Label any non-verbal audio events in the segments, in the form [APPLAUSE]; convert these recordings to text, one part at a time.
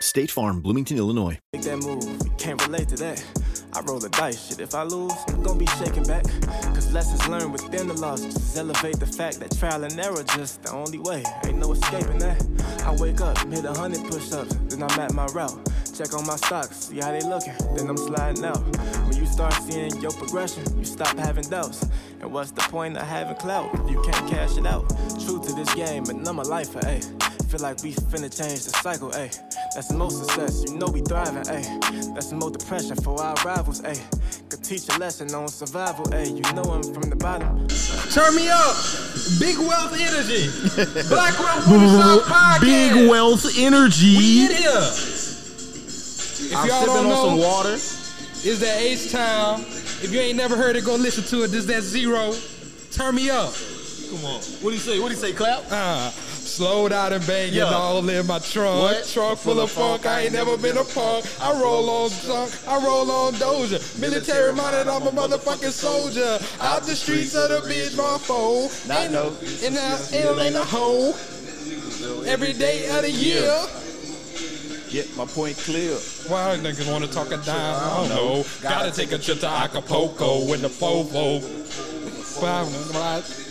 State Farm, Bloomington, Illinois. Make that move, can't relate to that. I roll the dice, shit. If I lose, I'm gonna be shaking back. Cause lessons learned within the loss just elevate the fact that trial and error just the only way. Ain't no escaping that. I wake up, hit a hundred push ups, then I'm at my route. Check on my stocks, see how they looking, then I'm sliding out. When you start seeing your progression, you stop having doubts. And what's the point of having clout if you can't cash it out? True to this game, and I'm a lifer, ayy. Eh? Feel like we finna change the cycle, ayy. That's the most success, you know we thriving, ayy. That's the most depression for our rivals, ayy. Could teach a lesson on survival, ayy. You know I'm from the bottom. Turn me up. Big Wealth Energy. [LAUGHS] Black Wealth Renaissance Podcast. Big wealth energy. We in here. If I'm y'all sipping don't on know, some water. Is that H Town? If you ain't never heard it, go listen to it. This that zero. Turn me up. Come on. What do you say? What do you say? Clap. Uh, slowed out and banging Yeah. all in my trunk. What? Trunk full of funk. I ain't never been a punk. I roll on junk. I roll on Doja. Military minded, I'm a motherfucking soldier. Out the streets of the bitch, my foe. Not no. In the ain't a hoe. Every day of the year. Get my point clear. Why niggas wanna talk a dime? I don't know. Gotta take a trip to Acapulco with the fofo.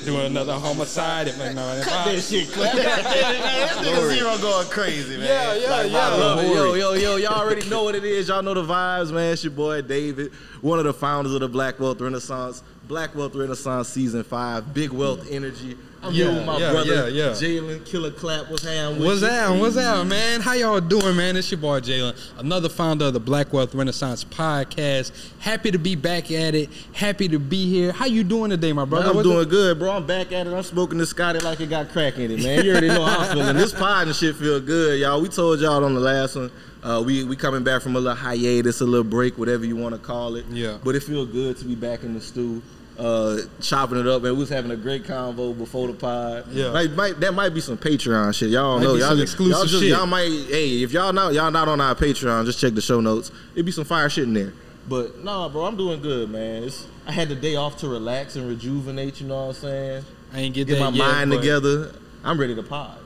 Do another homicide. If I know if I- [LAUGHS] That shit clap. this nigga Zero going crazy, man. Yeah, yeah, Like, yeah. I love it. Yo, yo, yo, y'all already know what it is. Y'all know the vibes, man. It's your boy David, one of the founders of the Black Wealth Renaissance. Black Wealth Renaissance Season 5, Big Wealth Energy. I'm here with my yeah, brother, yeah, yeah. Jalen Killer Clap. What's happening? What's that? What's that, man? How y'all doing, man? It's your boy Jalen, another founder of the Black Wealth Renaissance podcast. Happy to be back at it. Happy to be here. How you doing today, my brother? I'm What's doing it- good, bro. I'm back at it. I'm smoking this Scotty like it got crack in it, man. You already know how I'm feeling. This pod and shit feel good, y'all. We told y'all on the last one. Uh, we we coming back from a little hiatus, a little break, whatever you want to call it. Yeah. But it feel good to be back in the stew, uh, chopping it up. And we was having a great convo before the pod. Yeah. Might, might, that might be some Patreon shit. Y'all don't Might know. Y'all just, exclusive y'all just shit. y'all might. Hey, if y'all not y'all not on our Patreon, just check the show notes. It'd be some fire shit in there. But nah, bro, I'm doing good, man. It's, I had the day off to relax and rejuvenate. You know what I'm saying? I ain't get, Get my yet, mind together. I'm ready to pod.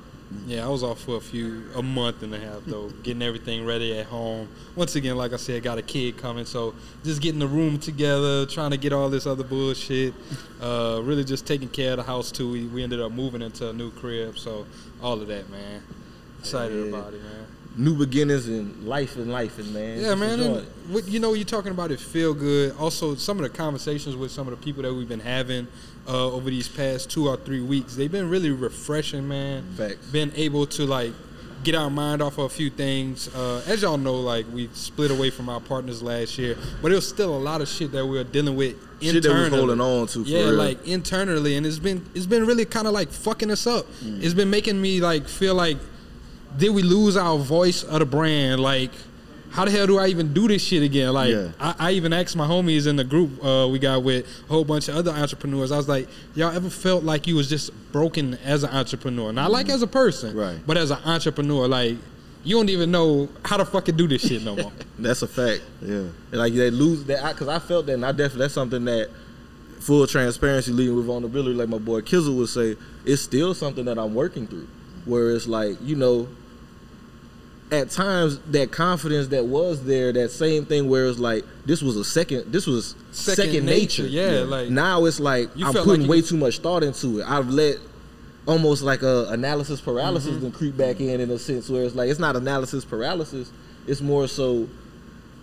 Yeah, I was off for a few, a month and a half though, [LAUGHS] getting everything ready at home. Once again, like I said, got a kid coming, so just getting the room together, trying to get all this other bullshit. Uh, really just taking care of the house too. We, we ended up moving into a new crib, so all of that, man. Excited Yeah. about it, man. New beginnings and life and life and man. Yeah, man. And what, you know, you're talking about it feel good. Also, some of the conversations with some of the people that we've been having uh, over these past two or three weeks, they've been really refreshing, man. Facts. Been able to like get our mind off of a few things. Uh, as y'all know, like we split away from our partners last year, but there was still a lot of shit that we were dealing with Shit that we internally. holding on to, for yeah, real. like internally, and it's been it's been really kind of like fucking us up. Mm. It's been making me like feel like did we lose our voice of the brand? Like, how the hell do I even do this shit again? Like, Yeah. I, I even asked my homies in the group uh, we got with a whole bunch of other entrepreneurs. I was like, y'all ever felt like you was just broken as an entrepreneur? Not like as a person, Right. But as an entrepreneur, like you don't even know how to fucking do this shit no more. [LAUGHS] That's a fact. Yeah. And like they lose that because I felt that, and I definitely that's something that full transparency leading with vulnerability, like my boy Kizzle would say, it's still something that I'm working through. Where it's like you know, at times that confidence that was there, that same thing where it's like this was a second, this was Second second, nature, nature. yeah, like- now it's like You I'm putting like way could- too much thought into it. I've let almost like a analysis paralysis Mm-hmm. then creep back in in a sense where it's like it's not analysis paralysis. It's more so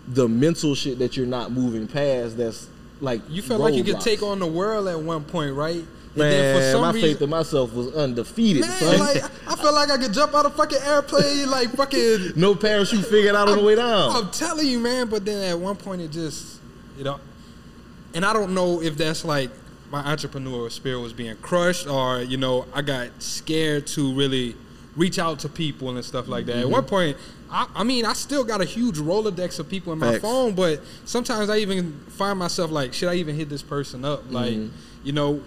the mental shit that you're not moving past. That's like You felt like you could roadblocks. take on the world at one point, right? And Man, my faith in myself was undefeated. Man, like I felt like I could jump out of fucking airplane, like fucking. [LAUGHS] no parachute figured out on the way down. I'm telling you, man. But then at one point, it just, you know, and I don't know if that's like my entrepreneur spirit was being crushed, or you know, I got scared to really reach out to people and stuff like that. Mm-hmm. At one point, I, I mean, I still got a huge Rolodex of people in my Facts. phone, but sometimes I even find myself like, should I even hit this person up? Like, Mm-hmm. you know,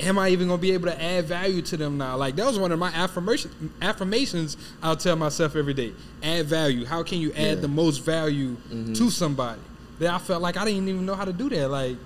am I even gonna be able to add value to them now? Like that was one of my affirmation affirmations I'll tell myself every day. Add value. How can you add Yeah. the most value Mm-hmm. to somebody? That I felt like I didn't even know how to do that. Like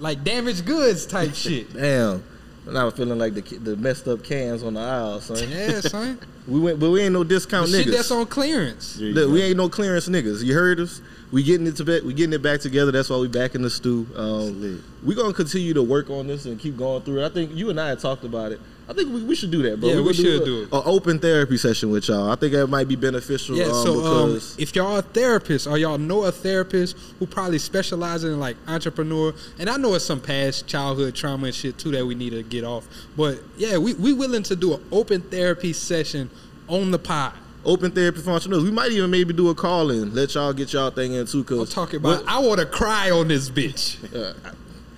like damaged goods type [LAUGHS] shit. Damn. Now I'm feeling like the the messed up cans on the aisle, son. Yeah, [LAUGHS] son. We went, but we ain't no discount The shit niggas. that's on clearance. Look, we ain't no clearance niggas. You heard us. We getting it to back. We getting it back together. That's why we back in the stew. Um, we gonna continue to work on this and keep going through it. I think you and I had talked about it. I think we, we should do that, bro. Yeah, we gonna should a- do it. An open therapy session with y'all. I think that might be beneficial. Yeah, um, so um, if y'all are therapists or y'all know a therapist who probably specializes in like entrepreneur, and I know it's some past childhood trauma and shit too that we need to get off. But yeah, we we willing to do an open therapy session on the pod. Open therapy entrepreneurs, we might even maybe do a call in. Let y'all get y'all thing in too. Cause I'm talking about. I want to cry on this bitch.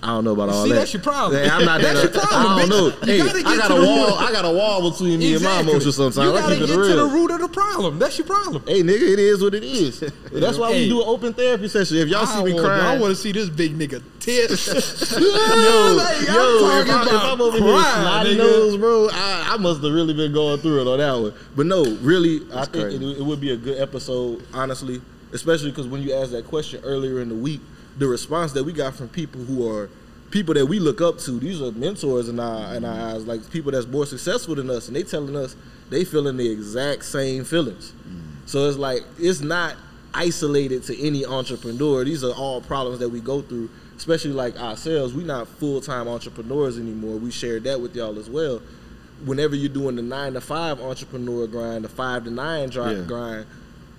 I don't know about all that. See, that. that's your problem. Yeah, I'm not that. That's your problem, I don't bitch. know. You Hey, gotta I got a wall. I got a wall between me and my emotions. Sometimes You I gotta keep get it to the root of the problem. That's your problem. Hey, nigga, it is what it is. [LAUGHS] That's why Hey. we do an open therapy session. If y'all see me want, crying, I want to see this big nigga tits. [LAUGHS] yo, Like, I'm yo, if, I, if I'm over here crying, snotty nigga. nose, bro, I, I must have really been going through it on that one. But no, really, I think it, it would be a good episode, honestly, especially because when you asked that question earlier in the week, the response that we got from people who are people that we look up to, these are mentors in our in our eyes, like people that's more successful than us, and they telling us they feeling the exact same feelings. So it's like it's not isolated to any entrepreneur. These are all problems that we go through, especially like ourselves. We're not full time entrepreneurs anymore. We shared that with y'all as well. Whenever you're doing the nine to five entrepreneur grind, the five to nine dri- Yeah. grind,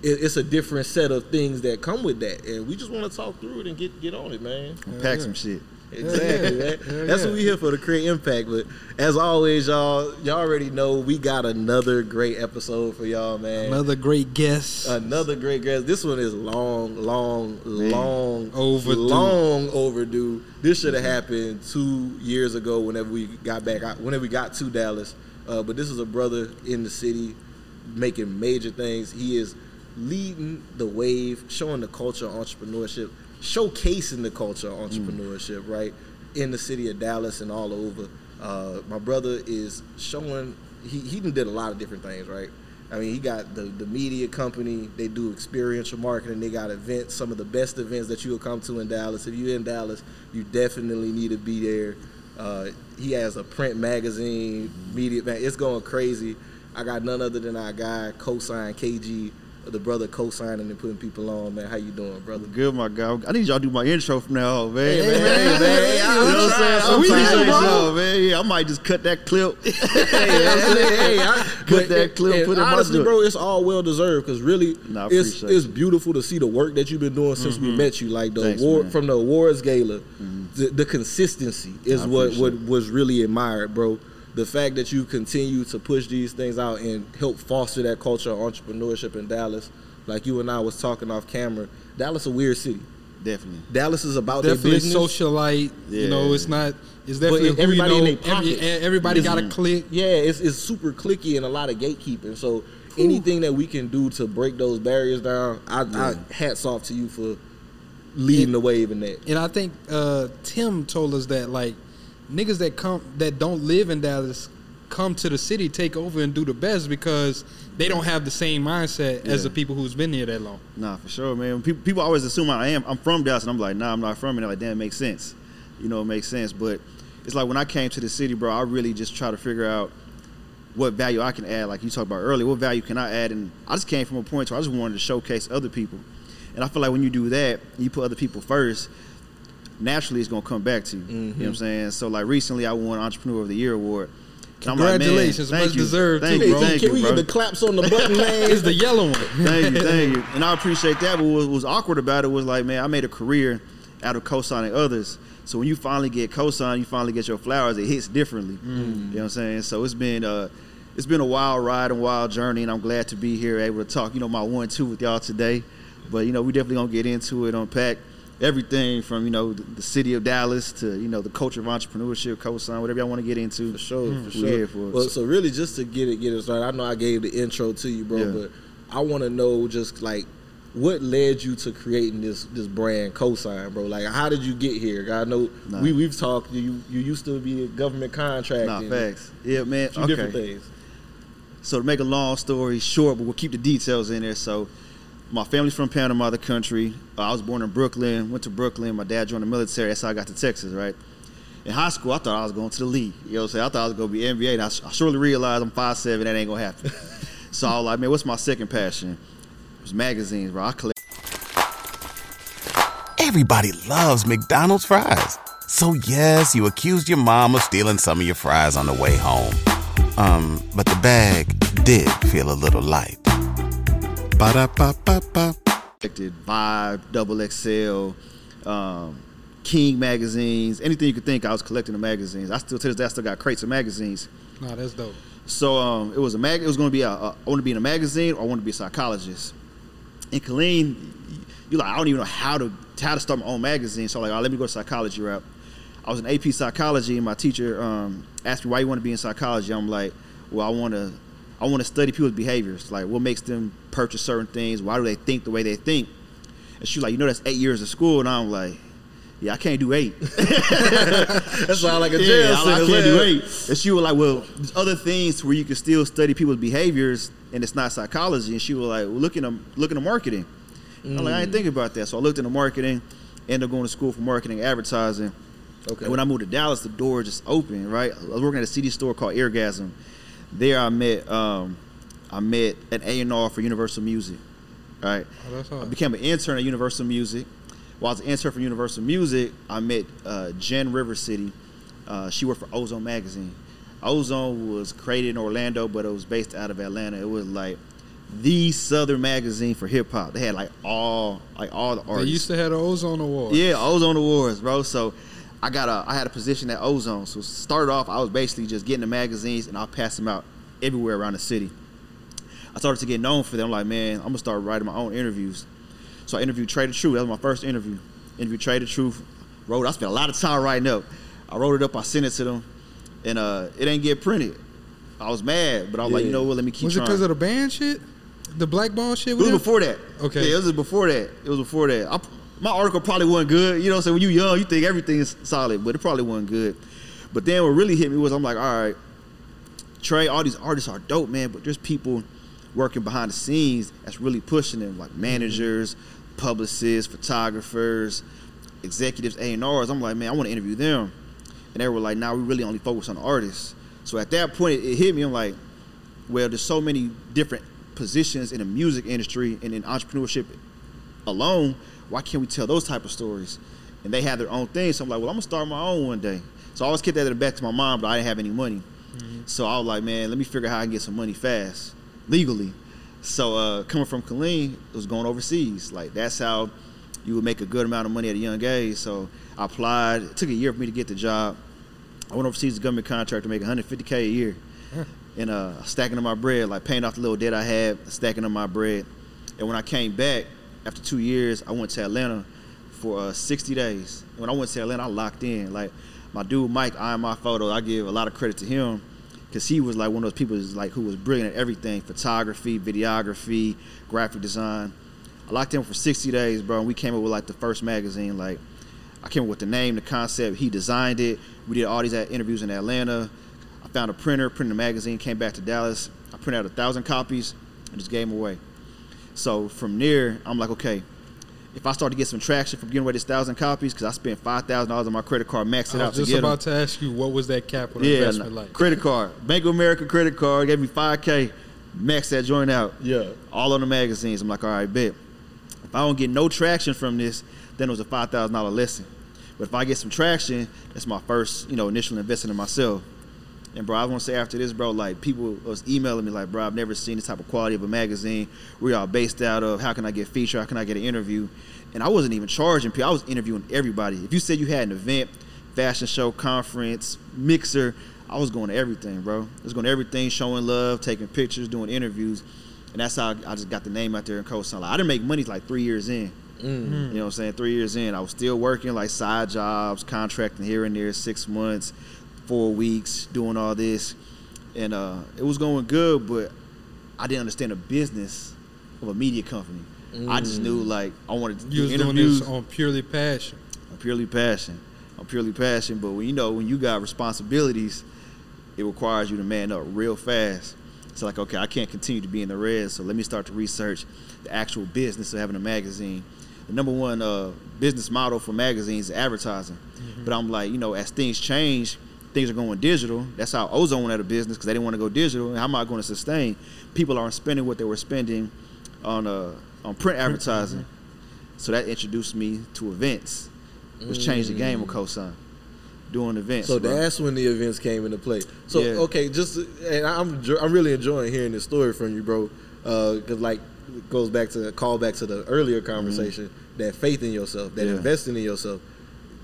it's a different set of things that come with that, and we just want to talk through it and get get on it, man. Pack some shit. Exactly, man. Hell That's what we here for to create impact. But as always, y'all, y'all already know we got another great episode for y'all, man. Another great guest. Another great guest. This one is long, long, long Overdue. Long overdue. This should have happened two years ago. Whenever we got back, whenever we got to Dallas. Uh, but this is a brother in the city making major things. He is leading the wave, showing the culture of entrepreneurship, showcasing the culture of entrepreneurship, right, in the city of Dallas and all over. Uh, my brother is showing. He he did a lot of different things, right. I mean, he got the, the media company. They do experiential marketing. They got events, some of the best events that you will come to in Dallas. If you're in Dallas, you definitely need to be there. Uh, he has a print magazine, media. Man, it's going crazy. I got none other than our guy, Cosign KG, the brother co-signing and putting people on. Man, how you doing, brother? Good, my guy. I need y'all to do my intro from now on, man. Hey, man, hey, man, hey, I- you know what I'm saying? I'm I trying, appreciate bro. y'all, man. Yeah, I might just cut that clip. [LAUGHS] hey, [LAUGHS] hey, I, Cut that clip, put it in my honestly, bro, it's all well deserved because really, Nah, it's it's beautiful to see the work that you've been doing since we mm-hmm. met you. Like the Thanks, award man. from the awards gala, mm-hmm. the, the consistency is what what was really admired, bro. The fact that you continue to push these things out and help foster that culture of entrepreneurship in Dallas, like you and I was talking off camera. Dallas a weird city. Definitely. Dallas is about their definitely business. socialite. You know, it's not. It's definitely who everybody you in know. their Every, everybody got a click. Yeah, it's, it's super clicky and a lot of gatekeeping. So anything that we can do to break those barriers down, I, I hats off to you for leading the wave in that. And I think uh, Tim told us that like niggas that come that don't live in Dallas come to the city, take over, and do the best because they don't have the same mindset as the people who's been here that long. Nah, for sure, man. People, people always assume I am. I'm from Dallas, and I'm like, nah, I'm not from it. Like, damn, it makes sense. You know, it makes sense. But it's like when I came to the city, bro, I really just try to figure out what value I can add. Like you talked about earlier, what value can I add? And I just came from a point where I just wanted to showcase other people. And I feel like when you do that, you put other people first. Naturally, it's gonna come back to you. You know what I'm saying? So, like recently, I won Entrepreneur of the Year award. And I'm like, man, Congratulations, thank much you. deserved, Thank too, you, bro. thank can you, we bro. get the claps on the button, man? [LAUGHS] It's the yellow one. thank you, thank you. And I appreciate that. But what was awkward about it was like, man, I made a career out of co-signing others. So when you finally get co-signed, you finally get your flowers. It hits differently. You know what I'm saying? So it's been uh, it's been a wild ride and wild journey, and I'm glad to be here, able to talk. You know, my one two with y'all today. But you know, we definitely gonna get into it, unpack everything from you know the, the city of Dallas to you know the culture of entrepreneurship, co-sign, whatever y'all want to get into. For sure, mm. for we sure. here for. Well, so really, just to get it, get it started. I know I gave the intro to you, bro, Yeah. but I want to know just like what led you to creating this this brand cosign, bro. Like, how did you get here? I know Nah. we we've talked. You you used to be a government contract. Nah, facts. Yeah, man. A few okay. different things. So to make a long story short, but we'll keep the details in there. So my family's from Panama, the country. Uh, I was born in Brooklyn, went to Brooklyn. My dad joined the military. That's how I got to Texas, right? In high school, I thought I was going to the league. You know what I'm saying? I thought I was going to be NBA. And I, I surely realized I'm 5'7", that ain't going to happen. [LAUGHS] so I was like, man, what's my second passion? It was magazines, bro. I collect Everybody loves McDonald's fries. So yes, you accused your mom of stealing some of your fries on the way home. Um, but the bag did feel a little light. Ba-da-ba-ba-ba. Vibe, Double XL, um, King magazines, anything you could think. I was collecting the magazines. I still to this day I still got crates of magazines. Nah, that's dope. So um, it was a mag. It was going to be a, a. I want to be in a magazine, or I want to be a psychologist. In Killeen, you like I don't even know how to how to start my own magazine. So I'm like, oh, let me go to psychology route. I was in AP psychology, and my teacher um, asked me why you want to be in psychology. I'm like, well, I want to. I want to study people's behaviors, like what makes them purchase certain things. Why do they think the way they think? And she's like, you know, that's eight years of school, and I'm like, yeah, I can't do eight. [LAUGHS] That sound like a jail Yeah, I, I can't do eight. And she was like, well, there's other things where you can still study people's behaviors, and it's not psychology. And she was like, well, look into look into marketing. I'm like, I Mm. ain't thinking about that. So I looked into marketing, ended up going to school for marketing advertising. Okay. And when I moved to Dallas, the door just opened. Right, I was working at a CD store called Airgasm. There, I met um, I met an A and R for Universal Music. Right, Oh, that's I became an intern at Universal Music. While I was an intern for Universal Music, I met uh, Jen River City. Uh, she worked for Ozone Magazine. Ozone was created in Orlando, but it was based out of Atlanta. It was like the Southern magazine for hip hop. They had like all like all the artists. They used to have the Ozone Award. Yeah, Ozone Awards, bro. So I got a I had a position at Ozone. So started off, I was basically just getting the magazines and I'll pass them out everywhere around the city. I started to get known for them. like, man, I'm gonna start writing my own interviews. So I interviewed Trae tha Truth. That was my first interview. Interviewed Trae tha Truth. Wrote. I spent a lot of time writing up. I wrote it up. I sent it to them, and uh, it ain't get printed. I was mad, but I was like, you know what? Let me keep it. Was it because of the band shit? The black ball shit? It was before that. Okay. Yeah, it was before that. It was before that. I, my article probably wasn't good. You know what When you young, you think everything is solid, but it probably wasn't good. But then what really hit me was I'm like, all right, Trey, all these artists are dope, man, but there's people working behind the scenes that's really pushing them, like mm-hmm. managers, publicists, photographers, executives, A&Rs. I'm like, man, I want to interview them. And they were like, nah, we really only focus on the artists. So at that point, it hit me. I'm like, well, there's so many different positions in the music industry and in entrepreneurship alone. Why can't we tell those type of stories? And they have their own thing. So I'm like, well, I'm gonna start my own one day. So I always kept that in the back to my mom, but I didn't have any money. So I was like, man, let me figure out how I can get some money fast, legally. So uh, coming from Killeen, it was going overseas. Like that's how you would make a good amount of money at a young age. So I applied. It took a year for me to get the job. I went overseas as a government contractor, to make 150k a year, and uh, stacking on my bread, like paying off the little debt I had, stacking on my bread. And when I came back after two years, I went to Atlanta for uh, 60 days. When I went to Atlanta, I locked in. Like my dude Mike eyeing my photo. I give a lot of credit to him because he was like one of those people like who was brilliant at everything: photography, videography, graphic design. I locked in for 60 days, bro, and we came up with like the first magazine. Like I came up with the name, the concept. He designed it. We did all these interviews in Atlanta. I found a printer, printed a magazine, came back to Dallas. I printed out a thousand copies and just gave them away. So from there, I'm like, okay, if I start to get some traction from getting away this thousand copies, because I spent five thousand dollars on my credit card, maxed it I out was to just 'em. about to ask you, what was that capital Yeah, investment like? credit card, Bank of America credit card, gave me five k, maxed that joint out. Yeah. all on the magazines. I'm like, all right, bet. If I don't get no traction from this, then it was a five thousand dollar lesson. But if I get some traction, that's my first, you know, initial investment in myself. And bro, I want to say after this, bro, like people was emailing me like, bro, I've never seen this type of quality of a magazine. We y'all based out of? How can I get featured? How can I get an interview? And I wasn't even charging people. I was interviewing everybody. If you said you had an event, fashion show, conference, mixer, I was going to everything, bro. I was going to everything, showing love, taking pictures, doing interviews. And that's how I just got the name out there in Coast Like, I didn't make money like three years in. Mm. You know what I'm saying? Three years in, I was still working like side jobs, contracting here and there, six months, four weeks, doing all this, and uh, it was going good, but I didn't understand the business of a media company. I just knew like I wanted to You do was doing interviews this on purely passion. I'm purely passion. I'm purely passion. But when you know when you got responsibilities, it requires you to man up real fast. So like, okay, I can't continue to be in the red. So let me start to research the actual business of having a magazine. The number one uh, business model for magazines is advertising. But I'm like, you know, as things change, things are going digital. That's how Ozone went out of business because they didn't want to go digital. And how am I going to sustain? People aren't spending what they were spending on uh, on print advertising. So that introduced me to events, which changed the game with Cosign. Doing events. So bro. that's when the events came into play. So Yeah. okay, just and I'm I'm really enjoying hearing this story from you, bro. Because like it goes back to call back to the earlier conversation that faith in yourself, that Mm-hmm. Yeah. investing in yourself,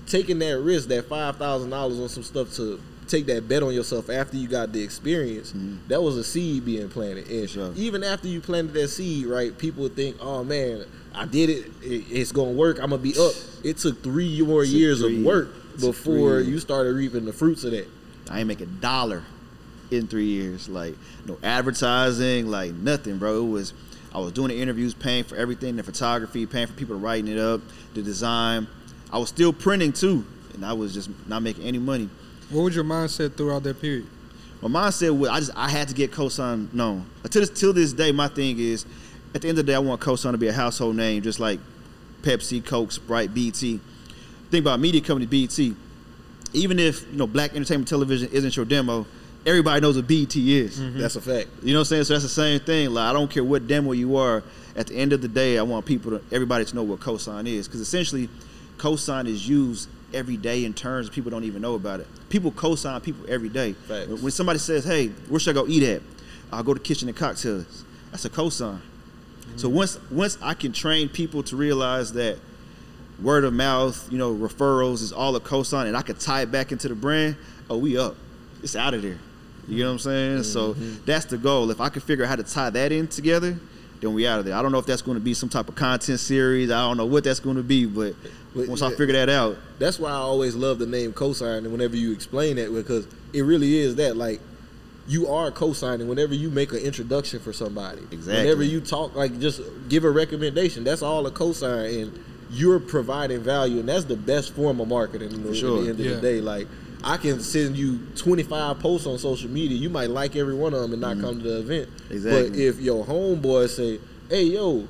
taking that risk, that five thousand dollars on some stuff to take that bet on yourself after you got the experience. That was a seed being planted, and Mm-hmm. sure. even after you planted that seed, right? People think, "Oh man, I did it. it it's gonna work. I'm gonna be up." It took three more Took years three- of work before you started reaping the fruits of that. I ain't make a dollar in three years. Like no advertising, like nothing, bro. It was I was doing the interviews, paying for everything, the photography, paying for people writing it up, the design. I was still printing too, and I was just not making any money. What was your mindset throughout that period? My mindset was I just I had to get Cosign known. Until this till this day, my thing is at the end of the day, I want Cosign to be a household name, just like Pepsi, Coke, Sprite, BET. Think about media company BET. Even if you know Black Entertainment Television isn't your demo, everybody knows what BET is. Mm-hmm. That's a fact. You know what I'm saying? So that's the same thing. Like I don't care what demo you are. At the end of the day, I want people to everybody to know what cosign is because essentially, cosign is used every day in terms people don't even know about it. People cosign people every day. Facts. When somebody says, "Hey, where should I go eat at?" I'll go to Kitchen and Cocktails. That's a cosign. So mm-hmm. once once I can train people to realize that word of mouth, you know, referrals is all a cosign, and I could tie it back into the brand. Oh, we up. It's out of there. You know what I'm saying? So mm-hmm. that's the goal. If I can figure out how to tie that in together, then we out of there. I don't know if that's going to be some type of content series. I don't know what that's going to be, but But, once I figure that out, That's why I always love the name cosign, and whenever you explain that, because it really is that like you are co-signing whenever you make an introduction for somebody. Exactly. Whenever you talk, like just give a recommendation. That's all a cosign, and you're providing value, and that's the best form of marketing. In the, sure. at the end of Yeah. the day, like I can send you 25 posts on social media. You might like every one of them and not come to the event. Exactly. But Mm-hmm. If your homeboy say, "Hey, yo,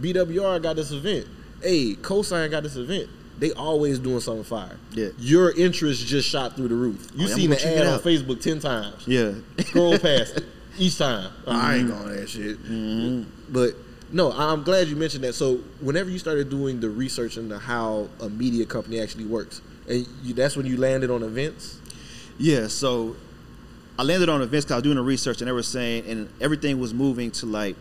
BWR got this event. Hey, cosign got this event." They always doing something fire. Yeah. Your interest just shot through the roof. You Oh, seen the ad on. Facebook ten times. yeah, Scroll past [LAUGHS] it each time. Oh, I ain't Mm-hmm. going that shit. But no, I'm glad you mentioned that. So whenever you started doing the research into how a media company actually works, and you, that's when you landed on events. yeah. So I landed on events because I was doing the research, and they were saying, and everything was moving to like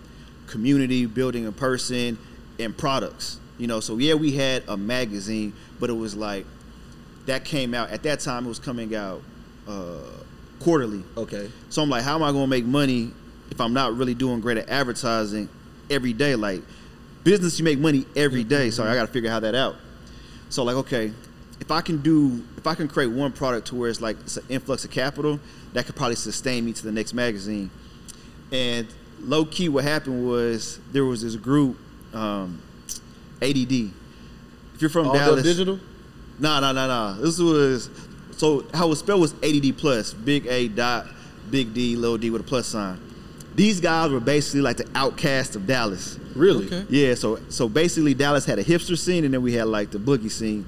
community building in person and products. You know, so yeah, we had a magazine, but it was like that came out at that time. It was coming out uh, quarterly. Okay. So I'm like, how am I going to make money if I'm not really doing great at advertising every day? Like, business, you make money every day. So I got to figure how that out. So like, okay, if I can do, if I can create one product to where it's like it's an influx of capital, that could probably sustain me to the next magazine. And low key, what happened was there was this group, um, ADD. If you're from All Dallas, digital. no, no, no, no. This was so how it was spelled was ADD plus, big A dot, big D, little D with a plus sign. These guys were basically like the outcast of Dallas. Really? Okay. Yeah, so so basically Dallas had a hipster scene and then we had like the boogie scene.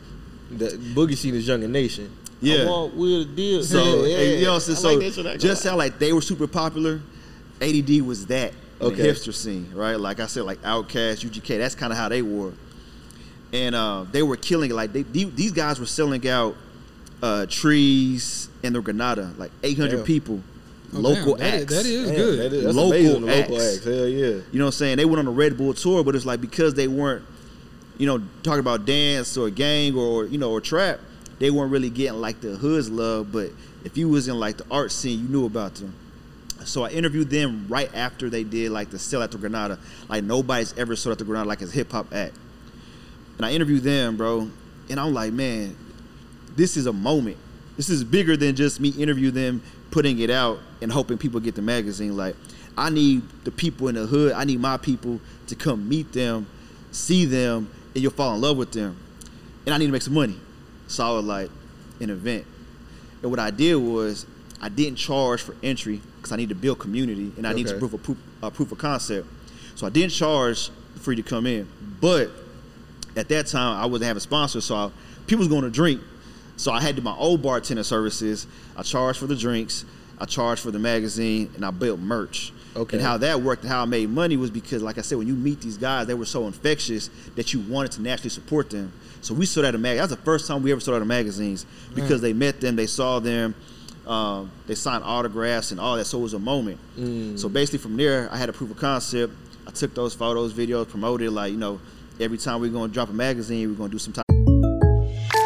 The boogie scene is Younger Nation. Yeah. I walk with a deal. So yeah, and, you know, yeah. so, I so like that shit. I ain't just gonna sound like they were super popular. ADD was that Okay. the hipster scene, right? Like I said, like Outkast, UGK. That's kind of how they were, and uh, they were killing it. Like they, these guys were selling out uh, trees in the Granada, like 800 Damn. people, Oh, local damn, acts. that is Damn, good. that is- Local amazing. The local acts. acts. Hell yeah. You know what I'm saying? They went on a Red Bull tour, but it's like because they weren't, you know, talking about dance or gang or you know or trap, they weren't really getting like the hood's love. But if you was in like the art scene, you knew about them. So I interviewed them right after they did like the sell at the Granada. Like nobody's ever sold at the Granada like as hip hop act. and I interviewed them, bro. And I'm like, man, this is a moment. This is bigger than just me interview them, putting it out, and hoping people get the magazine. Like, I need the people in the hood. I need my people to come meet them, see them, and you'll fall in love with them. And I need to make some money. So I was like, an event. And what I did was I didn't charge for entry because I need to build community and I need to prove a proof, a uh, proof of concept. So I didn't charge for you to come in. But at that time, I wasn't having sponsors, so I, people was going to drink. So I had to my old bartender services. I charged for the drinks. I charged for the magazine, and I built merch. Okay. And how that worked and how I made money was because, like I said, when you meet these guys, they were so infectious that you wanted to naturally support them. So we sold out a mag. That was the first time we ever sold out of magazines because they met them, they saw them, um, they signed autographs and all that. So it was a moment. So basically, from there, I had a proof of concept. I took those photos, videos, promoted. Like you know, every time we're gonna drop a magazine, we're gonna do some type.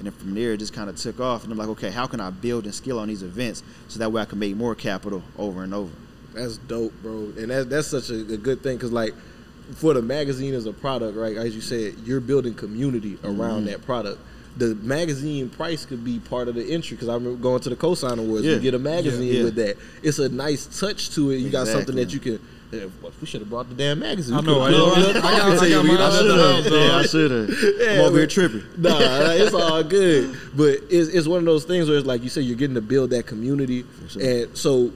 And then from there, it just kind of took off. And I'm like, okay, how can I build and scale on these events so that way I can make more capital over and over? That's dope, bro. And that, that's such a, a good thing because, like, for the magazine as a product, right? As you said, you're building community around mm-hmm. that product. The magazine price could be part of the entry because I remember going to the Cosign Awards. Yeah. You get a magazine Yeah, yeah. with that. It's a nice touch to it. You got something that you can. Yeah, we should have brought the damn magazine. I know. I, could've I, pulled got, it up. I got, I got We mine at the house, Yeah, dog. I should have. I'm over here tripping. [LAUGHS] nah, it's all good. But it's, it's one of those things where it's like you said, you're getting to build that community, sure. and so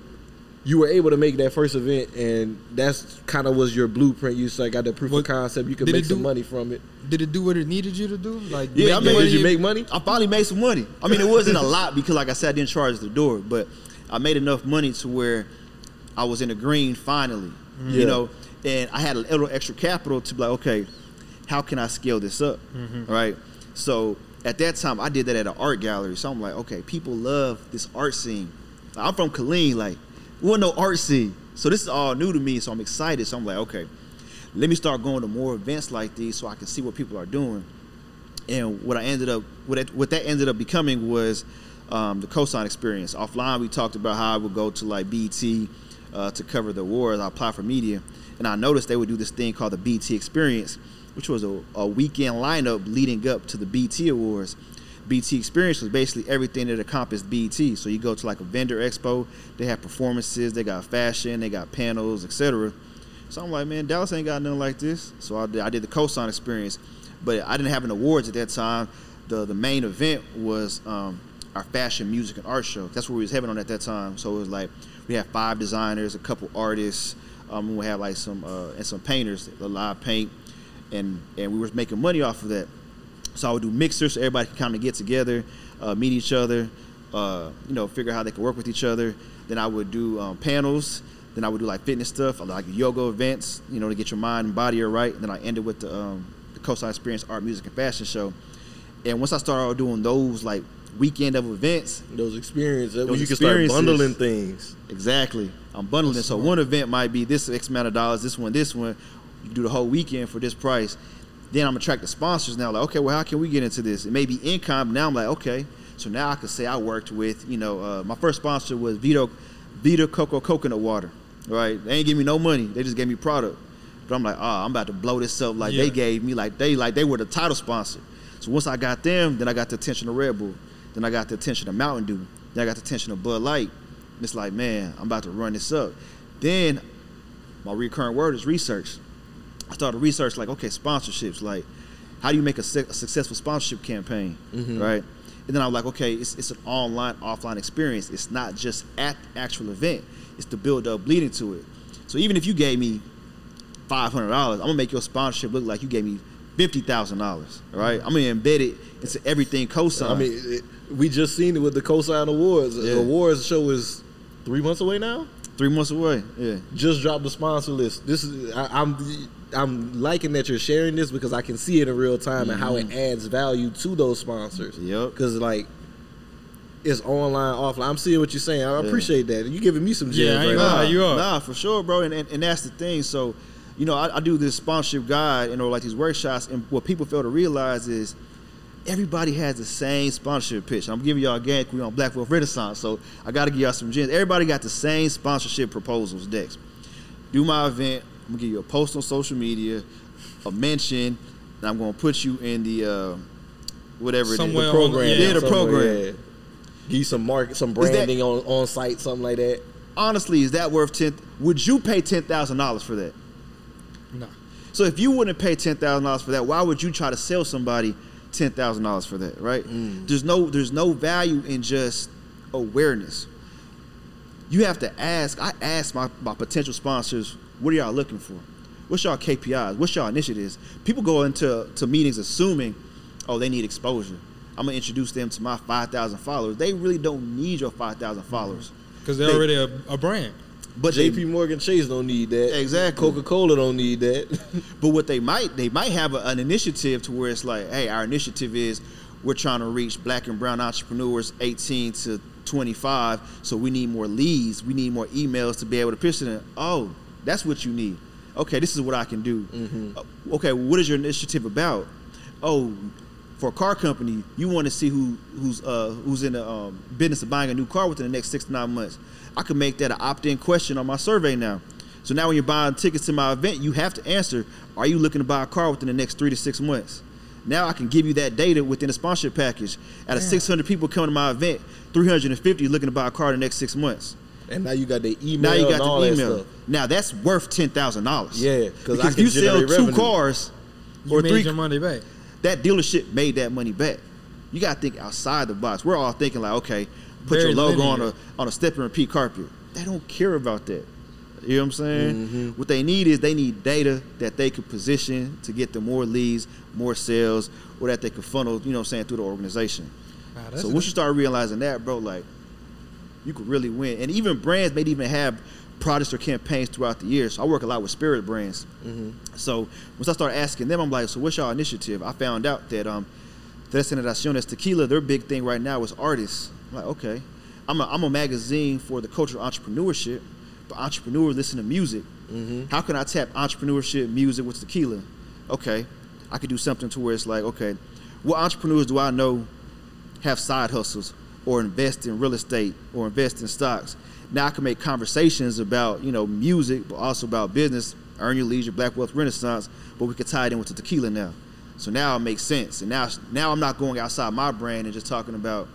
you were able to make that first event, and that's kind of was your blueprint. You said got that proof What- of concept. You could make it some do- money from it. Did it do what it needed you to do? Like, Yeah, I make made- Did you make money? I finally made some money. I mean, it wasn't a lot because, like I said, I didn't charge the door, but I made enough money to where I was in the green finally. Yeah. You know, and I had a little extra capital to be like, okay, how can I scale this up? Right. So at that time, I did that at an art gallery. So I'm like, okay, people love this art scene. I'm from Killeen, like, we want no art scene. So this is all new to me. So I'm excited. So I'm like, okay, let me start going to more events like these so I can see what people are doing and what I ended up what it, what that ended up becoming was um, the cosign experience. Offline, we talked about how I would go to like BET uh, to cover the awards. I apply for media, and I noticed they would do this thing called the BET Experience, which was a, a weekend lineup leading up to the BET Awards. BET Experience was basically everything that encompassed BET. So you go to like a vendor expo, they have performances, they got fashion, they got panels, etc. So I'm like, man, Dallas ain't got nothing like this. So I did, I did the cosign experience, but I didn't have an awards at that time. The the main event was um, our fashion, music, and art show. That's what we was having on at that time. So it was like we had five designers, a couple artists. Um, we had like some uh, and some painters, a live paint, and and we were making money off of that. So I would do mixers so everybody could kind of get together, uh, meet each other, uh, you know, figure out how they could work with each other. Then I would do um, panels. Then I would do like fitness stuff, like yoga events, you know, to get your mind and body right. And then I ended with the, um, the Cosign Experience Art, Music, and Fashion Show. And once I started doing those like weekend of events, Those experiences, Those you can start bundling things. Exactly. I'm bundling. So one event might be this X amount of dollars, this one, this one. You do the whole weekend for this price. Then I'm attracting sponsors now. Like, okay, well, how can we get into this? It may be income. Now I'm like, okay. So now I can say I worked with, you know, uh, my first sponsor was Vita, Vita Coco Coconut Water. Right? They ain't give me no money. They just gave me product. But I'm like, oh, I'm about to blow this up like they gave me, like they like they were the title sponsor. So once I got them, then I got the attention of Red Bull. Then I got the attention of Mountain Dew. Then I got the attention of Bud Light. And it's like, man, I'm about to run this up. Then my recurring word is research. I started research like, okay, sponsorships. Like, how do you make a, su- a successful sponsorship campaign, mm-hmm. right? And then I was like, okay, it's, it's an online, offline experience. It's not just at the actual event. It's the build up leading to it. So even if you gave me five hundred dollars, I'm gonna make your sponsorship look like you gave me fifty thousand dollars. right? I'm gonna embed it into everything cosign. I mean, it, we just seen it with the Cosign Awards. The awards show is three months away now. three months away. Yeah. Just dropped the sponsor list. This is I, I'm I'm liking that you're sharing this because I can see it in real time and how it mm-hmm. adds value to those sponsors. Yep. Because like it's online, offline. I'm seeing what you're saying. I appreciate that. You giving me some gems Yeah, right gonna now. you are. Nah, for sure, bro. And, and and that's the thing. So, you know, I, I do this sponsorship guide, you know, like these workshops, and what people fail to realize is everybody has the same sponsorship pitch. I'm giving y'all again, we on Black Wealth Renaissance, so I got to give y'all some gems. Everybody got the same sponsorship proposals, Dex. Do my event. I'm gonna give you a post on social media, a mention, and I'm gonna put you in the uh, whatever Somewhere it on is. the- program. Yeah, the program. yeah. Give you some market, some that- branding on on site, something like that. Honestly, is that worth ten? Would you pay ten thousand dollars for that? Nah. So if you wouldn't pay ten thousand dollars for that, why would you try to sell somebody ten thousand dollars for that? Right? Mm. There's no there's no value in just awareness. You have to ask. I ask my, my potential sponsors, what are y'all looking for? What's y'all KPIs? What's y'all initiatives? People go into to meetings assuming, oh, they need exposure. I'm gonna introduce them to my five thousand followers. They really don't need your five thousand followers. Mm-hmm. Because they're They- already a, a brand. But they- JP Morgan Chase don't need that. Exactly. Coca Cola don't need that. [LAUGHS] But what they might they might have a, an initiative to where it's like, hey, our initiative is we're trying to reach black and brown entrepreneurs 18 to 25, so we need more leads, we need more emails to be able to pitch to them. Oh, that's what you need. Okay, this is what I can do. Uh, Okay, what is your initiative about? Oh, for a car company, you want to see who who's uh, who's in the um, business of buying a new car within the next six to nine months. I can make that an opt-in question on my survey now. So now when you're buying tickets to my event, you have to answer, are you looking to buy a car within the next three to six months? Now I can give you that data within a sponsorship package. Out of 600 people coming to my event, 350 looking to buy a car in the next six months. and now you got the email. Now you and got all the email. stuff. Now that's worth ten thousand dollars. Yeah, 'cause I because if you sell two revenue. cars You or made three, your money back. that dealership made that money back. You got to think outside the box. We're all thinking like, okay, put Very your logo on a on a step and repeat carpet. They don't care about that. You know what I'm saying? What they need is they need data that they could position to get them more leads, more sales, or that they could funnel, you know what I'm saying, through the organization. That's so once you start realizing that, bro, like you could really win. And even brands may even have products or campaigns throughout the year. So I work a lot with spirit brands. So once I start asking them, I'm like, so what's y'all initiative? I found out that um, Tres Generaciones Tequila, their big thing right now is artists. I'm like, okay, I'm a, I'm a magazine for the culture of entrepreneurship, but entrepreneurs listen to music. Mm-hmm. How can I tap entrepreneurship music with tequila? Okay, I could do something to where it's like, okay, what entrepreneurs do I know have side hustles or invest in real estate or invest in stocks. Now I can make conversations about, you know, music, but also about business, earn your leisure, black wealth renaissance, but we could tie it in with the tequila now. So now it makes sense. And now now I'm not going outside my brand and just talking about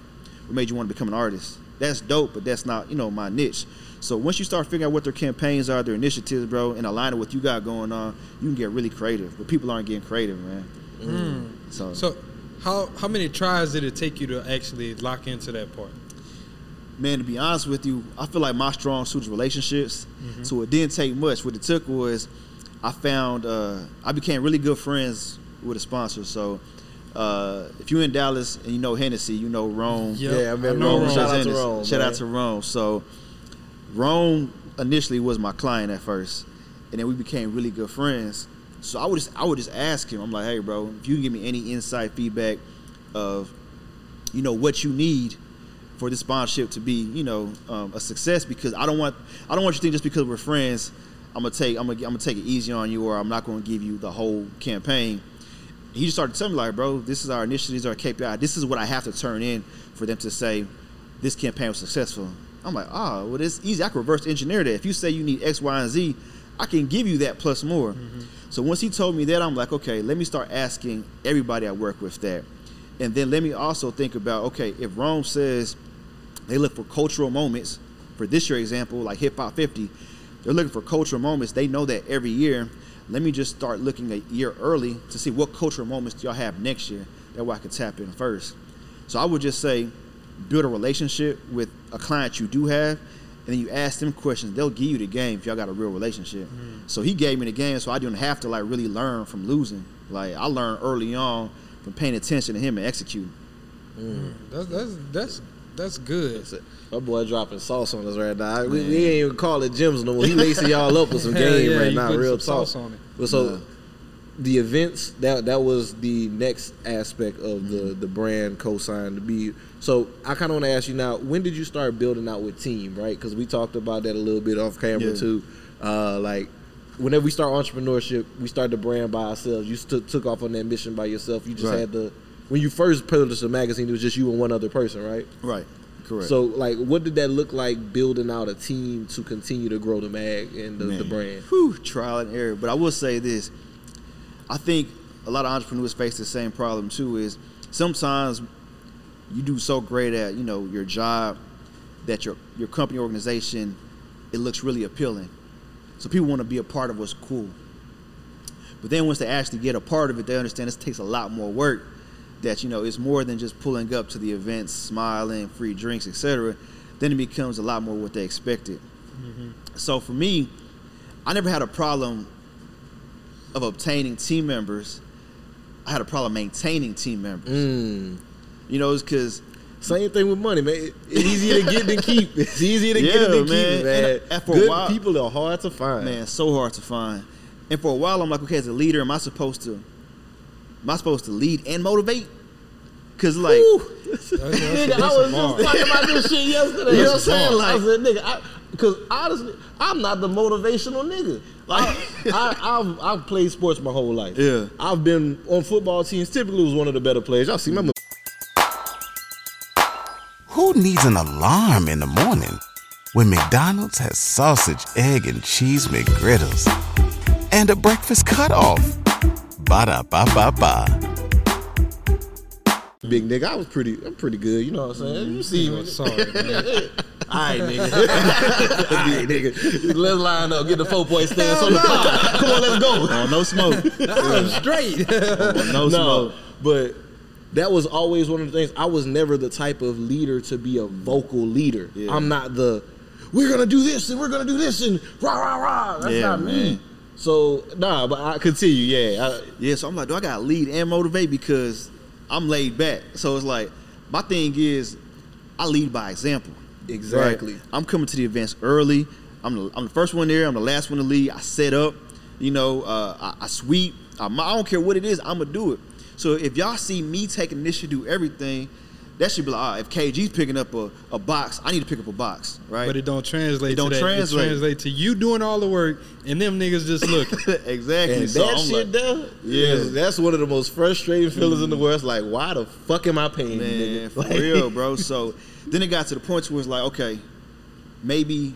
what made you want to become an artist. That's dope, but that's not, you know, my niche. So once you start figuring out what their campaigns are, their initiatives, bro, and align it with what you got going on, you can get really creative. But people aren't getting creative, man. So, So, how how many tries did it take you to actually lock into that part? man, to be honest with you, I feel like my strong suit is relationships. So it didn't take much. What it took was I found uh, I became really good friends with a sponsor. So uh, if you're in Dallas and you know Hennessy, you know Rome. Yep. Yeah, I mean, I Rome. Rome. Shout out to Rome. Shout man. out to Rome. So Rome initially was my client at first, and then we became really good friends. So I would just I would just ask him. I'm like, hey, bro, if you can give me any insight feedback of, you know, what you need for this sponsorship to be, you know, um, a success, because I don't want I don't want you to think just because we're friends, I'm gonna take I'm gonna I'm gonna take it easy on you, or I'm not gonna give you the whole campaign. He just started telling me like, bro, this is our initiatives, our KPI. This is what I have to turn in for them to say this campaign was successful. I'm like, ah, well, it's easy. I can reverse engineer that. If you say you need X, Y, and Z, I can give you that plus more. So once he told me that, I'm like, okay, let me start asking everybody I work with that. And then let me also think about, okay, if Rome says they look for cultural moments, for this year example, like Hip Hop 50, they're looking for cultural moments. They know that every year. Let me just start looking a year early to see what cultural moments do y'all have next year. That way I could tap in first. So I would just say, build a relationship with a client you do have, and then you ask them questions. They'll give you the game if y'all got a real relationship. Mm-hmm. So he gave me the game, so I didn't have to like really learn from losing. Like I learned early on from paying attention to him and executing. Mm-hmm. That's that's that's That's good. My boy dropping sauce on us right now. We, we ain't even call it gyms no more. He lacing y'all up with some [LAUGHS] game yeah, right now. Real talk. sauce on it. But so the events that that was the next aspect of the the brand cosign to be. So I kind of want to ask you now. When did you start building out with team? Right, because we talked about that a little bit off camera Yeah. too. Uh, like whenever we start entrepreneurship, we start the brand by ourselves. You st- took off on that mission by yourself. You just Right. had the when you first published a magazine, it was just you and one other person, right? Right. Correct. So, like, what did that look like building out a team to continue to grow the mag and the, the brand? Whew, trial and error. But I will say this: I think a lot of entrepreneurs face the same problem too. Is sometimes you do so great at you know your job that your your company organization it looks really appealing, so people want to be a part of what's cool. But then once they actually get a part of it, they understand this takes a lot more work. That you know it's more than just pulling up to the events, smiling, free drinks, etc. Then it becomes a lot more what they expected. So for me, I never had a problem of obtaining team members. I had a problem maintaining team members. Mm. You know, it's because Same thing with money, man. It's easier to get than keep. It's easier to get Yeah, it than man. keep, man. And- and for a Good while- people are hard to find. man, so hard to find. And for a while, I'm like, okay, as a leader, am I supposed to? Am I supposed to lead and motivate? Cause like, Ooh. That's, that's, Nigga, that's I a was just talking about this shit yesterday. You know what I'm saying? Like, I said, nigga, I, because honestly, I'm not the motivational nigga. Like, [LAUGHS] I, I've, I've played sports my whole life. Yeah. I've been on football teams. Typically, was one of the better players. Y'all see, remember Who needs an alarm in the morning when McDonald's has sausage, egg, and cheese McGriddles and a breakfast cutoff? Ba da ba ba ba. big nigga? I was pretty. I'm pretty good. You know what I'm saying? You see me? I'm sorry, man. [LAUGHS] All right, nigga. [LAUGHS] All right, nigga. Let's line up. Get the four point stance on the pod. Come on, let's go. oh, no smoke, I'm straight. Oh, no, no, smoke. but that was always one of the things. I was never the type of leader to be a vocal leader. Yeah. I'm not the. We're gonna do this and we're gonna do this and rah rah rah. That's Yeah, not me. man. So nah, but I continue. Yeah, I, Yeah, so I'm like, do I got lead and motivate because I'm laid back. So it's like, my thing is, I lead by example. exactly. Right? I'm coming to the events early. I'm the, I'm the first one there. I'm the last one to lead. I set up. You know, uh, I, I sweep. I, I don't care what it is. I'm gonna do it. So if y'all see me taking initiative, to do everything, that should be like, all right, if KG's picking up a, a box, I need to pick up a box, right? But it don't translate It don't to that. translate. It translate to you doing all the work and them niggas just [LAUGHS] looking. exactly. And so that I'm shit like, there, Yeah. yeah, that's one of the most frustrating feelings in the mm. world. It's like, why the fuck am I paying you, Man, nigga? for [LAUGHS] Like- real, bro. So then it got to the point where it's like, okay, maybe,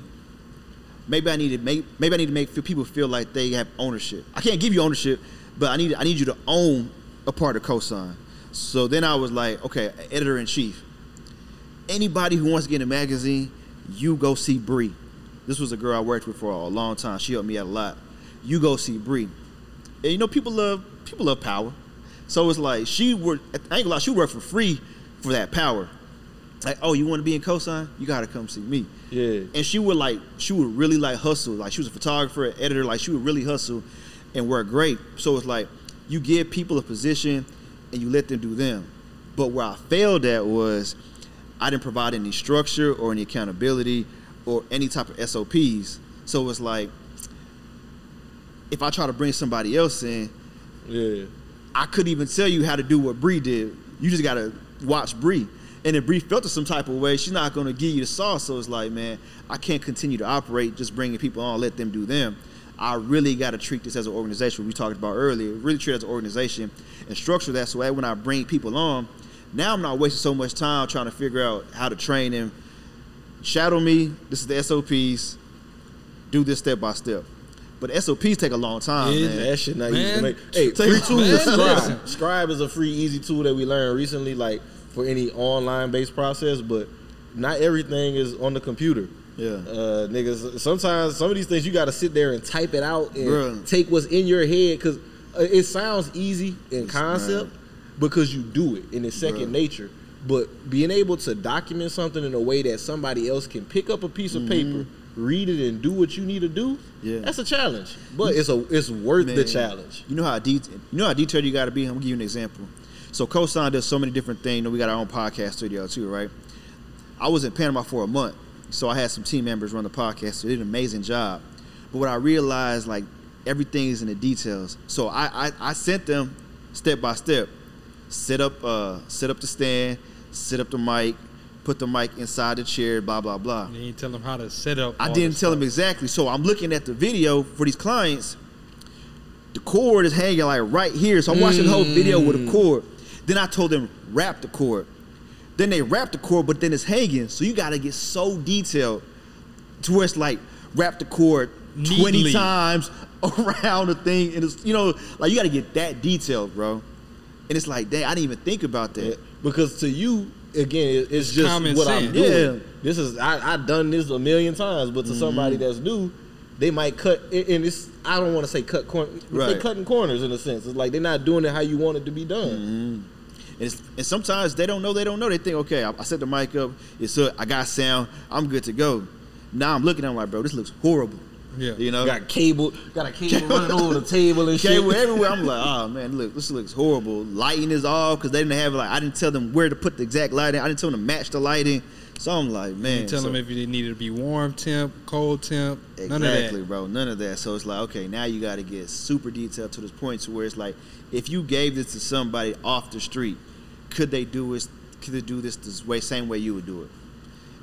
maybe I need to make, maybe I need to make people feel like they have ownership. I can't give you ownership, but I need, I need you to own a part of Cosign. So then I was like, okay, editor in chief. Anybody who wants to get in a magazine, you go see Bree. This was a girl I worked with for a long time. She helped me out a lot. You go see Bree. And you know, people love people love power. So it's like she worked I ain't gonna lie, she worked for free for that power. Like, oh, you want to be in Cosign? You gotta come see me. Yeah. And she would like, she would really like hustle. Like she was a photographer, an editor. Like she would really hustle and work great. So it's like you give people a position and you let them do them. But where I failed at was I didn't provide any structure or any accountability or any type of SOPs. So it's like if I try to bring somebody else in, Yeah. I couldn't even tell you how to do what Bree did. You just gotta watch Bree. And if Bree felt it some type of way, she's not gonna give you the sauce. So it's like, man, I can't continue to operate just bringing people on, let them do them. I really got to treat this as an organization. We talked about earlier. Really treat it as an organization and structure that so that when I bring people on, now I'm not wasting so much time trying to figure out how to train them. Shadow me. This is the SOPs. Do this step by step. But SOPs take a long time, Yeah, man. That shit not easy Man, to make. Hey, take- free tool man, is Scribe. Scribe is a free, easy tool that we learned recently, like for any online based process, but not everything is on the computer. Yeah. Uh, niggas, sometimes some of these things you got to sit there and type it out and Bruh. take what's in your head because uh, it sounds easy in concept because you do it and it's second Bruh. nature. But being able to document something in a way that somebody else can pick up a piece of paper, read it, and do what you need to do, Mm-hmm. Yeah. that's a challenge. But it's a it's worth the challenge. You know how det- you know how detailed you got to be. I'm gonna give you an example. So Cosign does so many different things. You know, we got our own podcast studio too, right? I was in Panama for a month, so I had some team members run the podcast. So they did an amazing job. But what I realized, like everything is in the details. So I I, I sent them step by step. Set up uh set up the stand, set up the mic, put the mic inside the chair, blah blah blah. You didn't tell them how to set up. I didn't tell stuff. them exactly. So I'm looking at the video for these clients. The cord is hanging like right here. So I'm watching the whole video with Mm. a cord. Then I told them wrap the cord. Then they wrap the cord, but then it's hanging. So you gotta get so detailed to where it's like wrap the cord 20 times [LAUGHS] around the thing. And it's you know, like you gotta get that detailed, bro. And it's like, dang, I didn't even think about that. Because to you, again, it- it's, just common what I'm doing. Yeah. This is I I done this a million times, but to somebody Mm-hmm. that's new, they might cut and and it's I don't want to say cut corner. They're Right. cutting corners in a sense. It's like they're not doing it how you want it to be done. And, it's, and sometimes they don't know they don't know. They think, okay, I, I set the mic up. It's up. I got sound. I'm good to go. Now I'm looking at them like, bro, this looks horrible. Yeah. You know, Got cable, got a cable [LAUGHS] running over the table and shit. cable everywhere. I'm like, oh [LAUGHS] man, look, this looks horrible. Lighting is off because they didn't have like I didn't tell them where to put the exact lighting. I didn't tell them to match the lighting. So I'm like, man, You tell so- them if you needed to be warm temp, cold temp, none of that. bro. None of that. So it's like, okay, now you got to get super detailed to this point to where it's like, if you gave this to somebody off the street, could they do it? Could they do this this way, same way you would do it?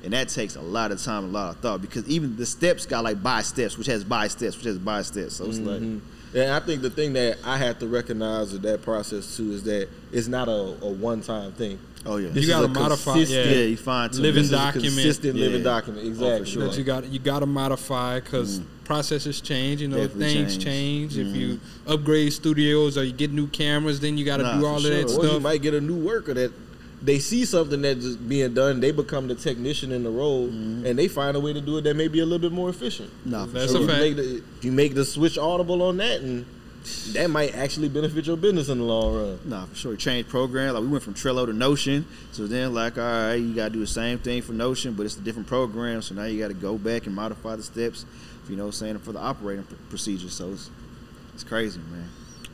And that takes a lot of time, a lot of thought, because even the steps got like by steps, which has by steps, which has by steps. So it's like, Mhm. And I think the thing that I have to recognize with that process too is that it's not a, a one time thing. Oh yeah, This You gotta modify- yeah. yeah, you find to Living this is a document. consistent living Yeah. document. Oh, Exactly. for sure. That you got you got to modify because processes change. You know, Definitely things change. change. If you upgrade studios or you get new cameras, then you got to Nah, do all of sure. that Or you might get a new worker that they see something that's being done, they become the technician in the role, Mm-hmm. and they find a way to do it that may be a little bit more efficient. Nah, for That's sure. a you fact. make the you make the switch audible on that, and that might actually benefit your business in the long run. Nah, for sure. Change program. Like we went from Trello to Notion. So then, like, all right, you gotta do the same thing for Notion, but it's a different program. So now you gotta go back and modify the steps. If you know, what I'm saying for the operating pr- procedure. So it's it's crazy, man.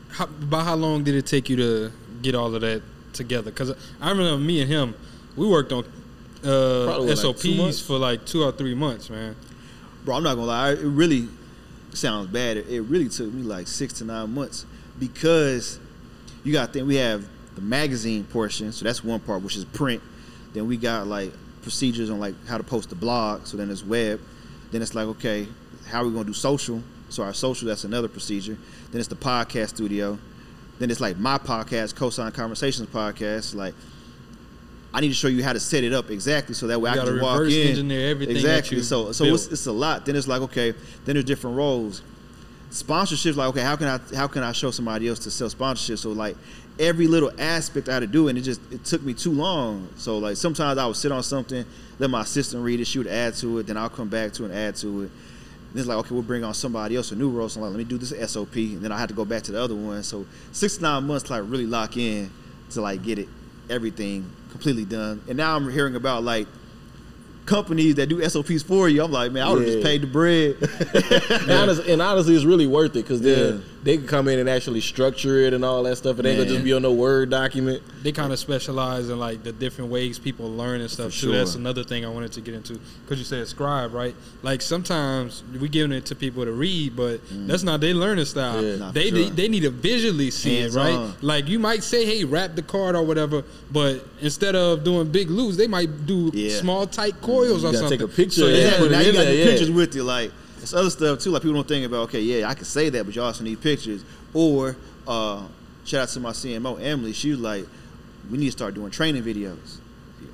How, about how long did it take you to get all of that together? Because I remember me and him, we worked on uh, Probably, what, like, SOPs for like two or three months, man. Bro, I'm not gonna lie. It really sounds bad. It, really took me like six to nine months because you got to think we have the magazine portion. So that's one part, which is print. Then we got like procedures on like how to post the blog. So then it's web. Then it's like okay, how are we gonna do social? So our social that's another procedure. Then it's the podcast studio. Then it's like my podcast, Cosign Conversations podcast. Like I need to show you how to set it up exactly so that way You I can walk in. engineer everything that exactly. so so built. it's, it's a lot. Then it's like okay, then there's different roles. Sponsorships like okay, how can I how can I show somebody else to sell sponsorship? So like every little aspect I had to do, and it just it took me too long. So like sometimes I would sit on something, let my assistant read it, she would add to it, then I'll come back to it and add to it. And it's like okay, we'll bring on somebody else, a new role. So I'm like, let me do this SOP, and then I had to go back to the other one. So six to nine months to like really lock in to like get it everything completely done. And now I'm hearing about like companies that do SOPs for you. I'm like, man, I would have Yeah. just paid the bread. [LAUGHS] And, honest, and honestly, it's really worth it because then Yeah. They can come in and actually structure it and all that stuff. It ain't gonna just be on no word document. They kind of specialize in like the different ways people learn and stuff For too. That's another thing I wanted to get into because you said scribe, right? Like sometimes we giving it to people to read, but that's not their learning style. Yeah. Nah, they, sure. they they need to visually see it, right? Hands-on. Like you might say, "Hey, wrap the card or whatever," but instead of doing big loops, they might do Yeah. small tight coils or gotta something. take a picture So yeah, put Exactly. it Now you got there, the yeah. pictures with you. Like it's other stuff too. Like people don't think about. Okay, yeah, I can say that, but y'all also need pictures. Or uh, shout out to my CMO Emily. She was like, we need to start doing training videos.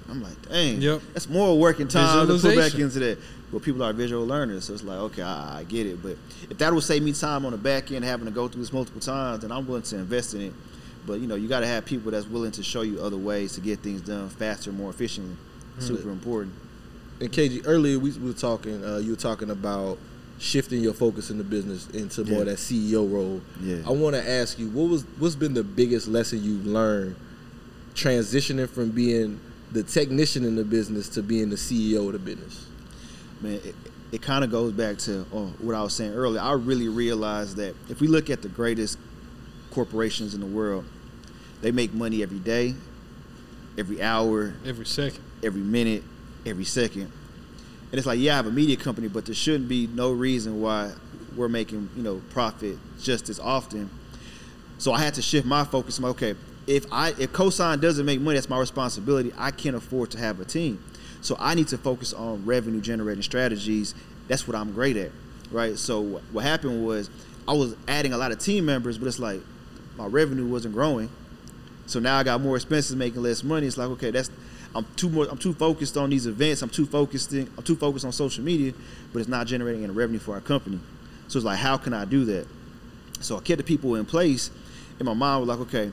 I'm like, dang, Yep. that's more work and time to put back into that. But people are visual learners, so it's like, okay, I, I get it. But if that would save me time on the back end, having to go through this multiple times, then I'm willing to invest in it. But you know, you got to have people that's willing to show you other ways to get things done faster, more efficiently. Super important. And KG, earlier we were talking. Uh, you were talking about shifting your focus in the business into more Yeah. of that CEO role. Yeah. I want to ask you, what was what's been the biggest lesson you've learned transitioning from being the technician in the business to being the CEO of the business? man, it, it kind of goes back to uh, what I was saying earlier. I really realized that if we look at the greatest corporations in the world, they make money every day, every hour, every second. every minute, every second. And it's like, yeah, I have a media company, but there shouldn't be no reason why we're making, you know, profit just as often. So I had to shift my focus. Like, okay, if I if Cosign doesn't make money, that's my responsibility. I can't afford to have a team. So I need to focus on revenue generating strategies. That's what I'm great at, right? So what happened was I was adding a lot of team members, but it's like my revenue wasn't growing. So now I got more expenses, making less money. It's like okay, that's I'm too more. I'm too focused on these events. I'm too focused. In, I'm too focused on social media, but it's not generating any revenue for our company. So it's like, how can I do that? So I kept the people in place, and my mind was like, okay,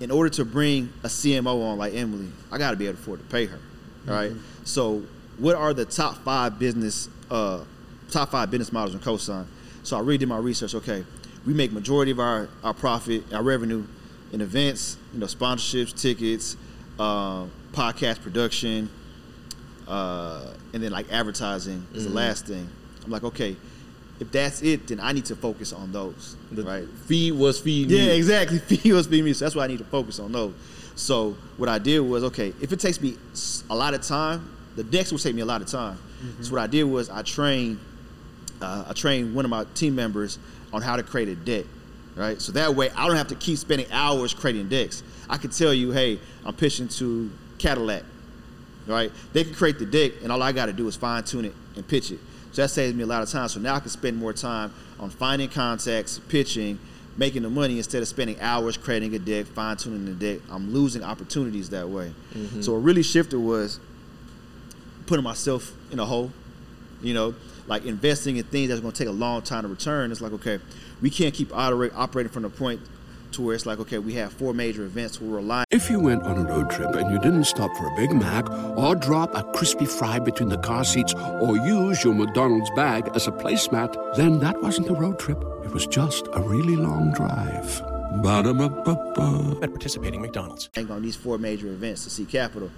in order to bring a CMO on like Emily, I got to be able to afford to pay her. right? So what are the top five business uh, top five business models in Cosign? So I really did my research. Okay, we make majority of our our profit, our revenue in events, you know, sponsorships, tickets, uh, podcast production, uh, and then like advertising is the last thing. I'm like, okay, if that's it, then I need to focus on those. The right. feed was feeding Yeah, me. exactly. [LAUGHS] Feed was feeding me. So that's why I need to focus on those. So what I did was, okay, if it takes me a lot of time, the decks will take me a lot of time. So what I did was I trained, uh, I trained one of my team members on how to create a deck, right? So that way I don't have to keep spending hours creating decks. I could tell you, hey, I'm pitching to Cadillac, right? They can create the deck, and all I got to do is fine tune it and pitch it. So that saves me a lot of time. So now I can spend more time on finding contacts, pitching, making the money instead of spending hours creating a deck, fine tuning the deck. I'm losing opportunities that way. Mm-hmm. So what really shifted was putting myself in a hole, you know, like investing in things that's going to take a long time to return. It's like, okay, we can't keep operating from the point to where it's like, okay, we have four major events where we're relying. If you went on a road trip and you didn't stop for a Big Mac or drop a crispy fry between the car seats or use your McDonald's bag as a placemat, then that wasn't a road trip. It was just a really long drive. Ba-da-ba-ba-ba. At participating McDonald's. bank on these four major events to see capital.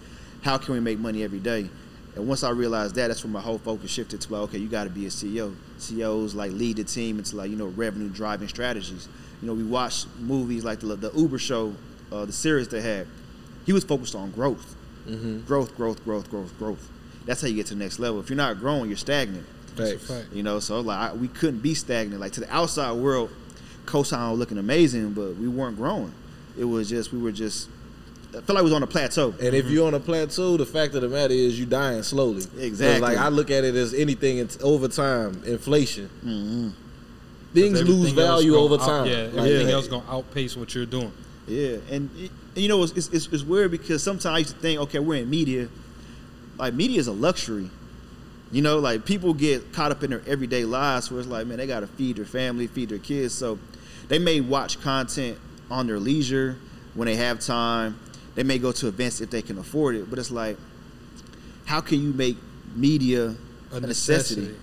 How can we make money every day? And once I realized that, that's when my whole focus shifted to like, okay, you got to be a CEO. CEOs like lead the team into like you know revenue driving strategies. You know, we watched movies like the, the Uber show, uh, the series they had. He was focused on growth, growth, growth, growth, growth, growth. That's how you get to the next level. If you're not growing, you're stagnant. Facts. You know, so like I, we couldn't be stagnant. Like to the outside world, Cosign was looking amazing, but we weren't growing. It was just we were just. I felt like we was on a plateau. And if you're on a plateau, the fact of the matter is you're dying slowly. Exactly. Like I look at it as anything. It's over time, inflation. Mm-hmm. Things lose value over out- time. yeah, Like, everything yeah. else gonna outpace what you're doing. Yeah, and, and you know it's, it's, it's weird because sometimes I used to think, okay, we're in media. Like media is a luxury. You know, like people get caught up in their everyday lives where it's like, man, they got to feed their family, feed their kids. So they may watch content on their leisure when they have time. They may go to events if they can afford it. But it's like, how can you make media a, A necessity? necessity.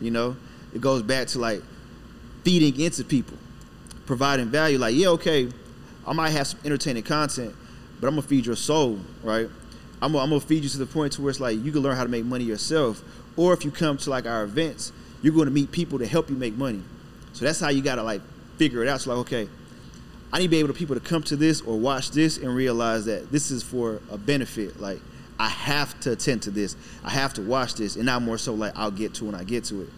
You know, it goes back to like feeding into people, providing value. Like, yeah, okay, I might have some entertaining content, but I'm gonna feed your soul, right? I'm gonna, I'm gonna feed you to the point to where it's like you can learn how to make money yourself. Or if you come to like our events, you're going to meet people to help you make money. So that's how you gotta like figure it out. So like, okay, I need to be able to people to come to this or watch this and realize that this is for a benefit. Like I have to attend to this. I have to watch this, and not more so like I'll get to when I get to it.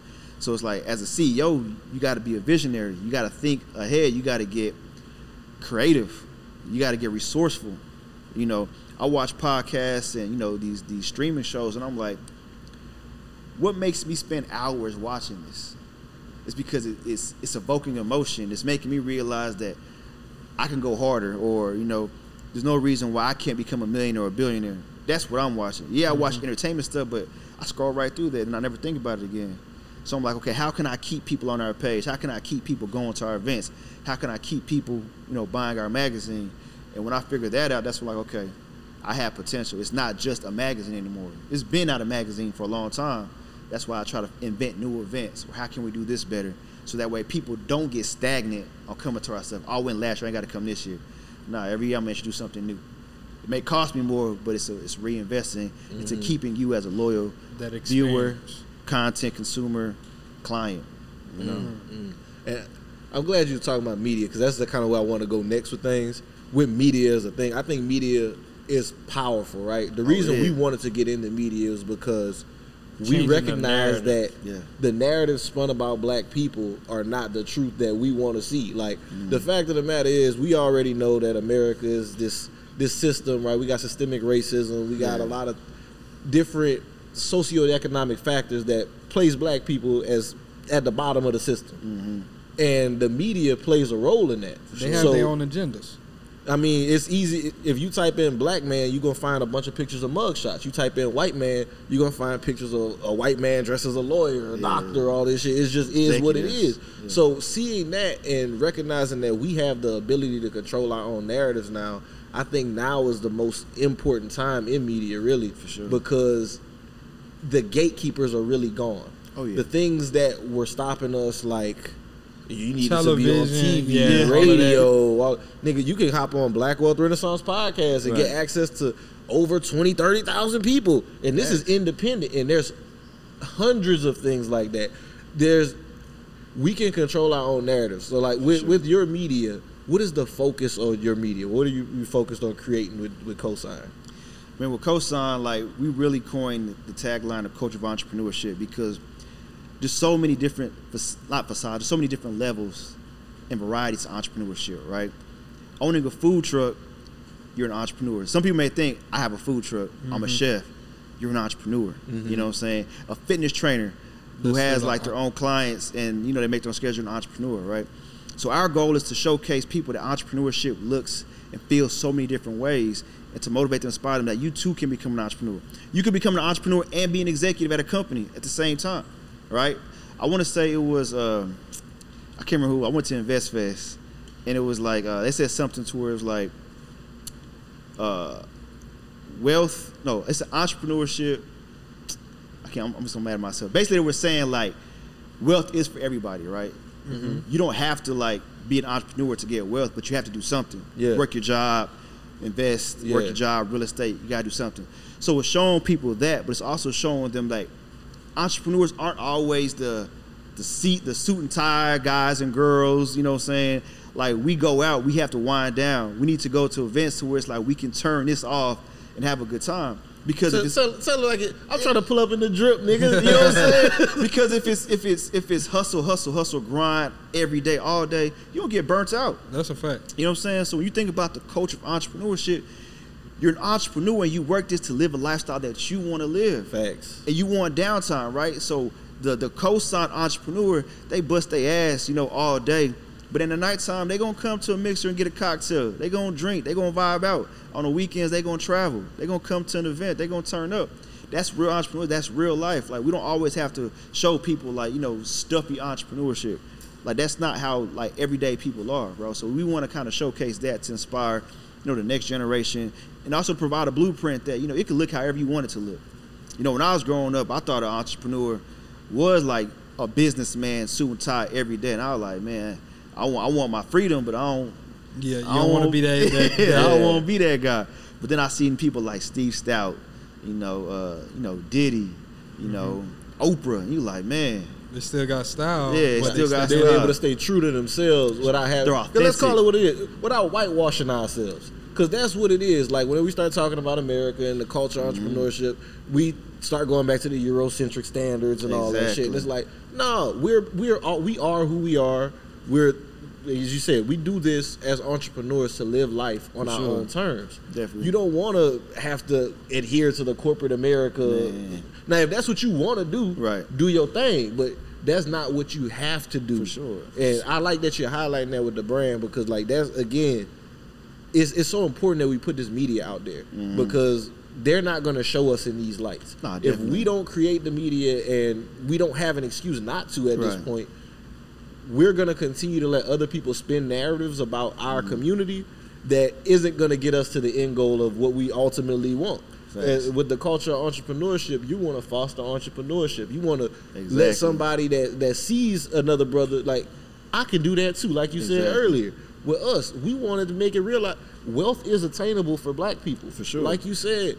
So it's like as a CEO, you got to be a visionary. You got to think ahead. You got to get creative. You got to get resourceful. You know, I watch podcasts and you know these these streaming shows, and I'm like, what makes me spend hours watching this? It's because it, it's it's evoking emotion. It's making me realize that I can go harder, or you know, there's no reason why I can't become a millionaire or a billionaire. That's what I'm watching. Yeah, I watch mm-hmm. entertainment stuff, but I scroll right through that and I never think about it again. So I'm like, okay, how can I keep people on our page? How can I keep people going to our events? How can I keep people, you know, buying our magazine? And when I figured that out, that's when like, okay, I have potential. It's not just a magazine anymore. It's been out a magazine for a long time. That's why I try to invent new events. How can we do this better? So that way people don't get stagnant on coming to our stuff. Oh, I went last year, I ain't got to come this year. Nah, every year I'm gonna introduce something new. It may cost me more, but it's a, it's reinvesting into mm-hmm. keeping you as a loyal viewer. Content consumer, client. You know, And I'm glad you're talking about media because that's the kind of way I want to go next with things. With media as a thing, I think media is powerful, right? The reason yeah. we wanted to get into media is because we Changing the recognize that. Yeah. the narratives spun about black people are not the truth that we want to see. Like Mm-hmm. the fact of the matter is, we already know that America is this this system, right? We got systemic racism. We got Yeah. a lot of different socioeconomic factors that place black people as at the bottom of the system. Mm-hmm. And the media plays a role in that. They have So, their own agendas. I mean, it's easy. If you type in black man, you're gonna find a bunch of pictures of mugshots. You type in white man, you're gonna find pictures of a white man dressed as a lawyer, a doctor, all this shit. It just is what it is. Executives. So seeing that and recognizing that we have the ability to control our own narratives now, I think now is the most important time in media, really, for sure. because the gatekeepers are really gone. Oh, yeah. The things that were stopping us, like you need to be on Television, TV, yeah, all of that. radio, all, nigga, you can hop on Black Wealth Renaissance podcast and get access to over 20, 30,000 people. And this is independent. And there's hundreds of things like that. There's, we can control our own narrative. So, like, with, with your media, what is the focus of your media? What are you, you focused on creating with, with Cosign? Man, with Cosign, like we really coined the tagline of culture of entrepreneurship because there's so many different, not facades, there's so many different levels and varieties of entrepreneurship, right? Owning a food truck, you're an entrepreneur. Some people may think, I have a food truck, Mm-hmm. I'm a chef. You're an entrepreneur. You know what I'm saying? A fitness trainer who That's has like their own clients and you know they make their own schedule, an entrepreneur, right? So our goal is to showcase people that entrepreneurship looks and feels so many different ways and to motivate them, inspire them that you too can become an entrepreneur. You can become an entrepreneur and be an executive at a company at the same time, right? I want to say it was uh, I can't remember who. I went to InvestFest and it was like uh, they said something to where it was like uh, wealth. No, it's an entrepreneurship. I can't. I'm, I'm just so mad at myself. Basically, they were saying like wealth is for everybody, right? You don't have to like be an entrepreneur to get wealth, but you have to do something. Yeah. Work your job, invest, work a job, real estate. You gotta do something. So it's showing people that, but it's also showing them like entrepreneurs aren't always the the seat, the suit and tie guys and girls. You know what I'm saying? Like we go out, we have to wind down. We need to go to events to where it's like we can turn this off and have a good time. Because if Tell, it's, tell, tell like it. I'm trying to pull up in the drip, nigga. You know what I'm saying? [LAUGHS] because if it's if it's if it's hustle, hustle, hustle, grind every day, all day, you don't get burnt out. That's a fact. You know what I'm saying? So when you think about the culture of entrepreneurship, you're an entrepreneur and you work this to live a lifestyle that you want to live. Facts. And you want downtime, right? So the the Cosign entrepreneur, they bust their ass, you know, all day. But in the nighttime, they're gonna come to a mixer and get a cocktail. They gonna drink. They gonna vibe out. On the weekends, they gonna travel. They gonna come to an event. They gonna turn up. That's real entrepreneur. That's real life. Like we don't always have to show people like you know stuffy entrepreneurship. Like that's not how like everyday people are, bro. So we want to kind of showcase that to inspire, you know, the next generation, and also provide a blueprint that you know it can look however you want it to look. You know, when I was growing up, I thought an entrepreneur was like a businessman, suit and tie every day, and I was like, man, I want I want my freedom, but I don't. Yeah, you I don't want to be that. [LAUGHS] that, yeah, I don't want to be that guy. But then I seen people like Steve Stoute, you know, uh, you know Diddy, you know Oprah, and you like, man, They still got style. Yeah, they but still got style. They're able to stay true to themselves without having. Let's call it what it is, without whitewashing ourselves. Because that's what it is. Like when we start talking about America and the culture of Mm-hmm. entrepreneurship, we start going back to the Eurocentric standards and all that shit. And it's like, no, we're we're all, we are who we are. We're as you said, we do this as entrepreneurs to live life on our sure. own terms. Definitely. You don't want to have to adhere to the corporate America. Man. Now, if that's what you want to do, Right. do your thing. But that's not what you have to do. For sure. And I like that you're highlighting that with the brand because, like, that's again, it's it's so important that we put this media out there mm-hmm. because they're not going to show us in these lights. Nah, if we don't create the media and we don't have an excuse not to at this point, we're going to continue to let other people spin narratives about our mm-hmm. community that isn't going to get us to the end goal of what we ultimately want. And with the culture of entrepreneurship, you want to foster entrepreneurship. You want to Exactly. let somebody that that sees another brother like I can do that too. Like you said earlier, with us, we wanted to make it real. Like wealth is attainable for Black people. For sure. Like you said,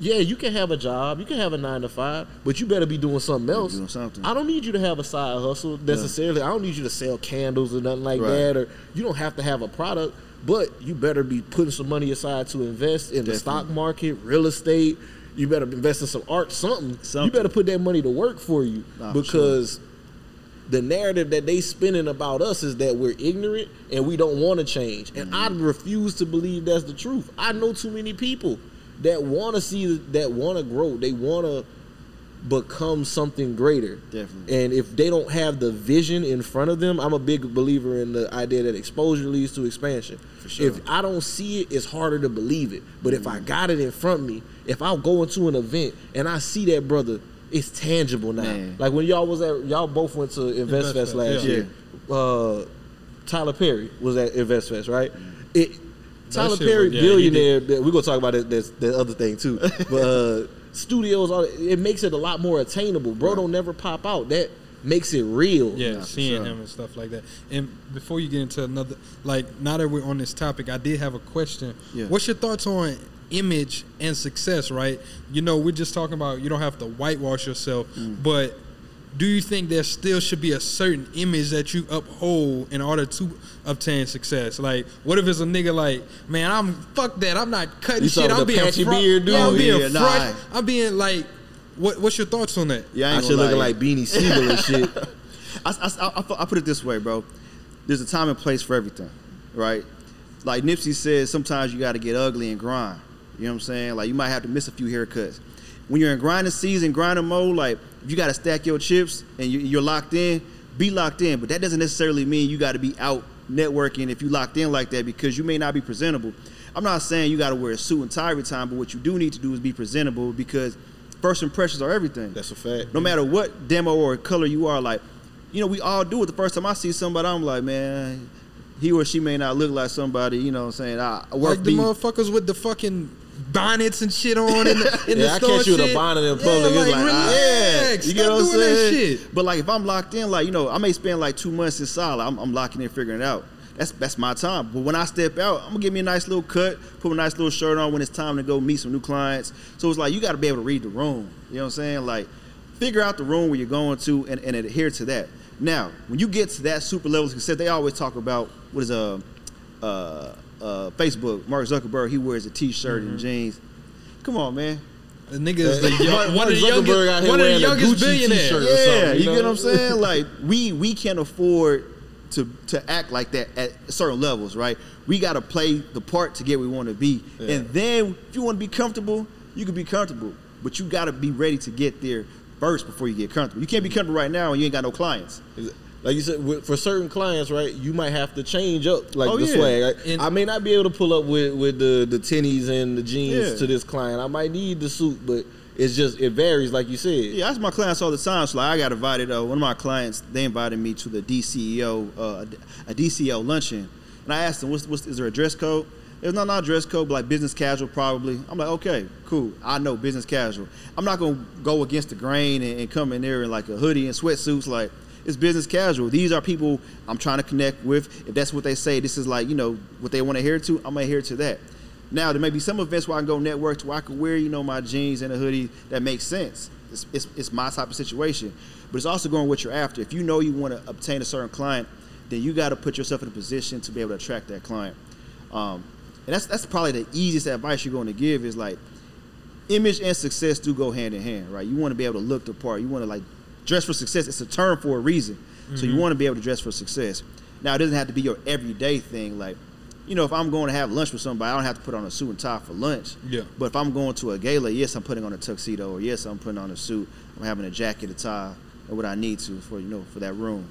yeah, you can have a job, you can have a nine to five, but you better be doing something else. doing something. I don't need you to have a side hustle necessarily. I don't need you to sell candles or nothing like Right. that, or you don't have to have a product. but you better be putting some money aside to invest in the stock market, real estate. You better invest in some art, something. You better put that money to work for you Nah, because the narrative that they spinning about us is that we're ignorant and we don't want to change. And I Mm-hmm. refuse to believe that's the truth. I know too many people that want to see that want to grow. They want to become something greater. Definitely. And if they don't have the vision in front of them, I'm a big believer in the idea that exposure leads to expansion. For sure. If I don't see it, it's harder to believe it. But if Mm-hmm. I got it in front of me, if I go into an event and I see that brother, it's tangible now. Man. Like when y'all was at y'all both went to Invest Fest Fest, last yeah. year. Uh, Tyler Perry was at InvestFest, right? It Tyler shit Perry, yeah, billionaire. We're gonna talk about that, That's the other thing too. [LAUGHS] But uh, studios, all it makes it a lot more attainable. Bro, don't never pop out. That makes it real. Yeah, Nah, seeing sure. him and stuff like that. And before you get into another, like now that we're on this topic, I did have a question. Yeah. What's your thoughts on image and success? Right, you know, we're just talking about you don't have to whitewash yourself, Mm. but do you think there still should be a certain image that you uphold in order to obtain success? Like, what if it's a nigga like, man, I'm fuck that, I'm not cutting You shit, I'm being patchy fro- beard dude? Yeah, I'm being yeah, nah. fresh, I'm being like, what, what's your thoughts on that? Yeah, I, I ain't should gonna look like Beanie Sigel and shit. [LAUGHS] I, I, I, I put it this way, bro. There's a time and place for everything, right? Like Nipsey says, sometimes you got to get ugly and grind. You know what I'm saying? Like you might have to miss a few haircuts. When you're in grinding season, grinding mode, like you got to stack your chips and you, you're locked in, be locked in. But that doesn't necessarily mean you got to be out networking if you locked in like that because you may not be presentable. I'm not saying you got to wear a suit and tie every time, but what you do need to do is be presentable because first impressions are everything That's a fact. no matter what demo or color you are, like, you know, we all do it. The first time I see somebody, I'm like, man, he or she may not look like somebody, you know what I'm saying? I I work Like the motherfuckers with the fucking bonnets and shit on in the, in [LAUGHS] Yeah, the I store. catch you with a bonnet in public, it's like, ah, relax. You get what I'm saying? shit. But like, if I'm locked in, like, you know, I may spend like two months in solid. I'm, I'm locking in, figuring it out. That's that's my time. But when I step out, I'm gonna give me a nice little cut, put a nice little shirt on when it's time to go meet some new clients. So it's like you got to be able to read the room. You know what I'm saying? Like, figure out the room where you're going to and, and adhere to that. Now, when you get to that super level of success, they always talk about what is a uh, uh, Facebook. Mark Zuckerberg, he wears a T-shirt Mm-hmm. and jeans. Come on, man. The nigga is the young, one of the youngest, one of the youngest billionaires. Yeah, you you get know? what I'm saying? [LAUGHS] Like we we can't afford to to act like that at certain levels, right? We got to play the part to get where we want to be, and then if you want to be comfortable, you can be comfortable, but you got to be ready to get there first before you get comfortable. You can't be comfortable right now and you ain't got no clients. Like you said, with- for certain clients, right, you might have to change up like Oh, the yeah. swag. Like, I may not be able to pull up with, with the the tennies and the jeans Yeah. to this client. I might need the suit, but it's just it varies, like you said. Yeah, I ask my clients all the time. So like, I got invited. Uh, one of my clients, they invited me to the DCEO, uh, a DCEO luncheon, and I asked them, "What's, what's is there a dress code?" There's not not a dress code, but like business casual probably. I'm like, okay, cool. I know business casual. I'm not gonna go against the grain and, and come in there in like a hoodie and sweatsuits. Like it's business casual. These are people I'm trying to connect with. If that's what they say, this is like you know what they want to hear to. I'm gonna adhere to that. Now there may be some events where I can go network to where I can wear you know my jeans and a hoodie that makes sense. It's, it's, it's my type of situation, but it's also going what you're after. If you know you want to obtain a certain client, then you got to put yourself in a position to be able to attract that client. Um, and that's that's probably the easiest advice you're going to give is like image and success do go hand in hand, right? You want to be able to look the part. You want to like dress for success. It's a term for a reason. So you want to be able to dress for success. Now it doesn't have to be your everyday thing. Like, you know, if I'm going to have lunch with somebody, I don't have to put on a suit and tie for lunch. Yeah. But if I'm going to a gala, yes, I'm putting on a tuxedo, or yes, I'm putting on a suit. I'm having a jacket, a tie, or what I need to for you know for that room.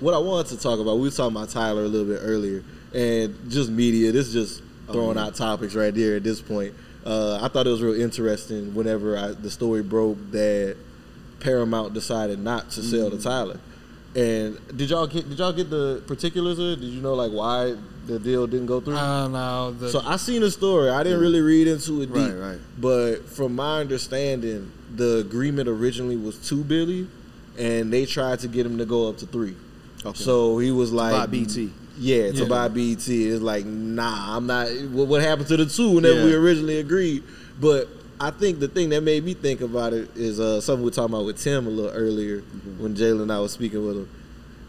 What I wanted to talk about, we were talking about Tyler a little bit earlier, and just media. This is just throwing out topics right there at this point. Uh, I thought it was real interesting whenever I, the story broke that Paramount decided not to sell to mm-hmm. Tyler. And did y'all get did y'all get the particulars of it? Did you know like why the deal didn't go through? Uh, I don't know. The, So I seen the story. I didn't really read into it Right, deep. right. But from my understanding, the agreement originally was two billion, and they tried to get him to go up to three. Okay. So he was like, buy BET. Yeah, to Yeah. buy BET. It's like, nah, I'm not. What, what happened to the two whenever Yeah. we originally agreed? But I think the thing that made me think about it is uh, something we were talking about with Tim a little earlier Mm-hmm. when Jalen and I was speaking with him.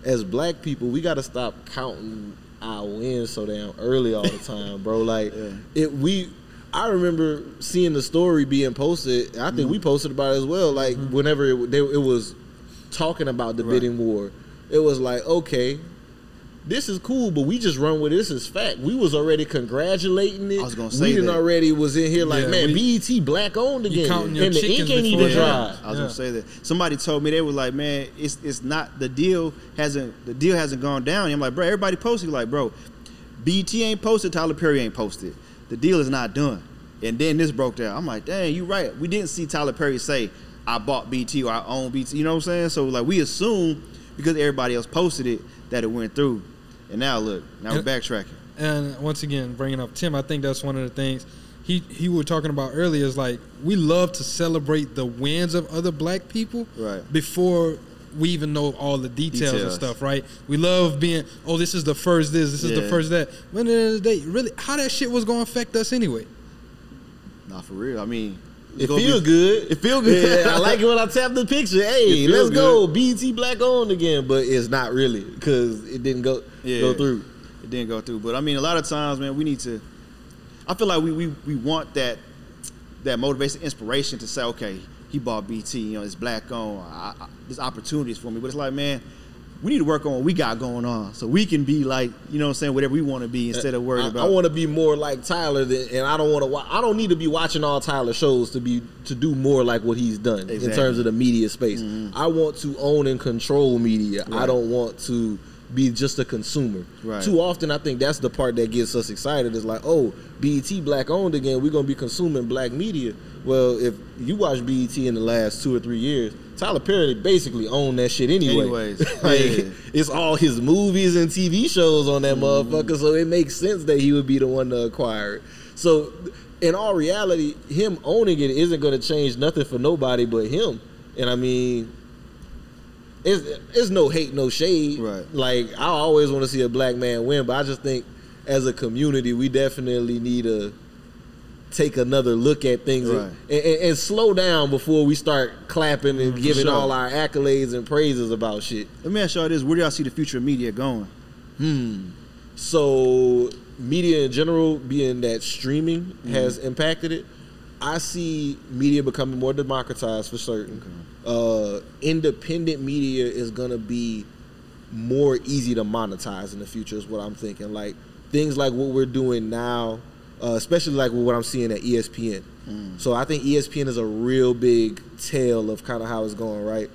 As black people, we got to stop counting our wins so damn early all the time, bro. [LAUGHS] Like it we I remember seeing the story being posted. I think we posted about it as well. Like whenever it, they, it was talking about the bidding war, it was like, okay, this is cool, but we just run with this as fact. We was already congratulating it. I was gonna say we done that. already was in here like, Yeah, man, we- BET black owned again, counting your and the ink ain't even they dry. I was Yeah. gonna say that. Somebody told me they were like, man, it's it's not the deal hasn't the deal hasn't gone down. I'm like, bro, everybody posted like, bro, BET ain't posted, Tyler Perry ain't posted. The deal is not done. And then this broke down. I'm like, dang, you right. We didn't see Tyler Perry say, I bought BET or I own BET. You know what I'm saying? So like we assume because everybody else posted it that it went through. And now look, now we're backtracking. And once again, bringing up Tim, I think that's one of the things he he were talking about earlier. Is like we love to celebrate the wins of other black people Right. before we even know all the details, and stuff. Right? We love being oh this is the first this, this is the first that. When the end of the day, really, how that shit was going to affect us anyway? Nah, for real. I mean, It feel be- good. It feel good. Yeah, I like it when I tap the picture. Hey, let's go. BET black owned again, but it's not really because it didn't go Yeah. go through. It didn't go through. But I mean, a lot of times, man, we need to. I feel like we we, we want that that motivation, inspiration to say, okay, he bought BET. You know, it's black on. I, I, there's opportunities for me. But it's like, man, we need to work on what we got going on, so we can be like, you know, what I'm saying whatever we want to be instead of worried I, about. I want to be more like Tyler, than, and I don't want to. Wa- I don't need to be watching all Tyler shows to be to do more like what he's done in terms of the media space. Mm-hmm. I want to own and control media. I don't want to be just a consumer. Right. Too often, I think that's the part that gets us excited. Is like, oh, BET black owned again. We're gonna be consuming black media. Well, if you watch BET in the last two or three years, Tyler Perry basically owned that shit anyway. Anyways, [LAUGHS] like, yeah. it's all his movies and TV shows on that Mm-hmm. motherfucker, so it makes sense that he would be the one to acquire it. So, in all reality, him owning it isn't going to change nothing for nobody but him. And I mean, it's, it's no hate, no shade. Right. Like I always want to see a black man win, but I just think as a community, we definitely need to take another look at things and- Right. and, and- and slow down before we start clapping and giving sure. all our accolades and praises about shit. Let me ask y'all this: Where do y'all see the future of media going? Hmm. So media in general, being that streaming Mm-hmm. has impacted it, I see media becoming more democratized for certain. Uh, independent media is gonna be more easy to monetize in the future. Is what I'm thinking. Like things like what we're doing now, uh, especially like what I'm seeing at ESPN. Mm. So I think ESPN is a real big tale of kind of how it's going. Right,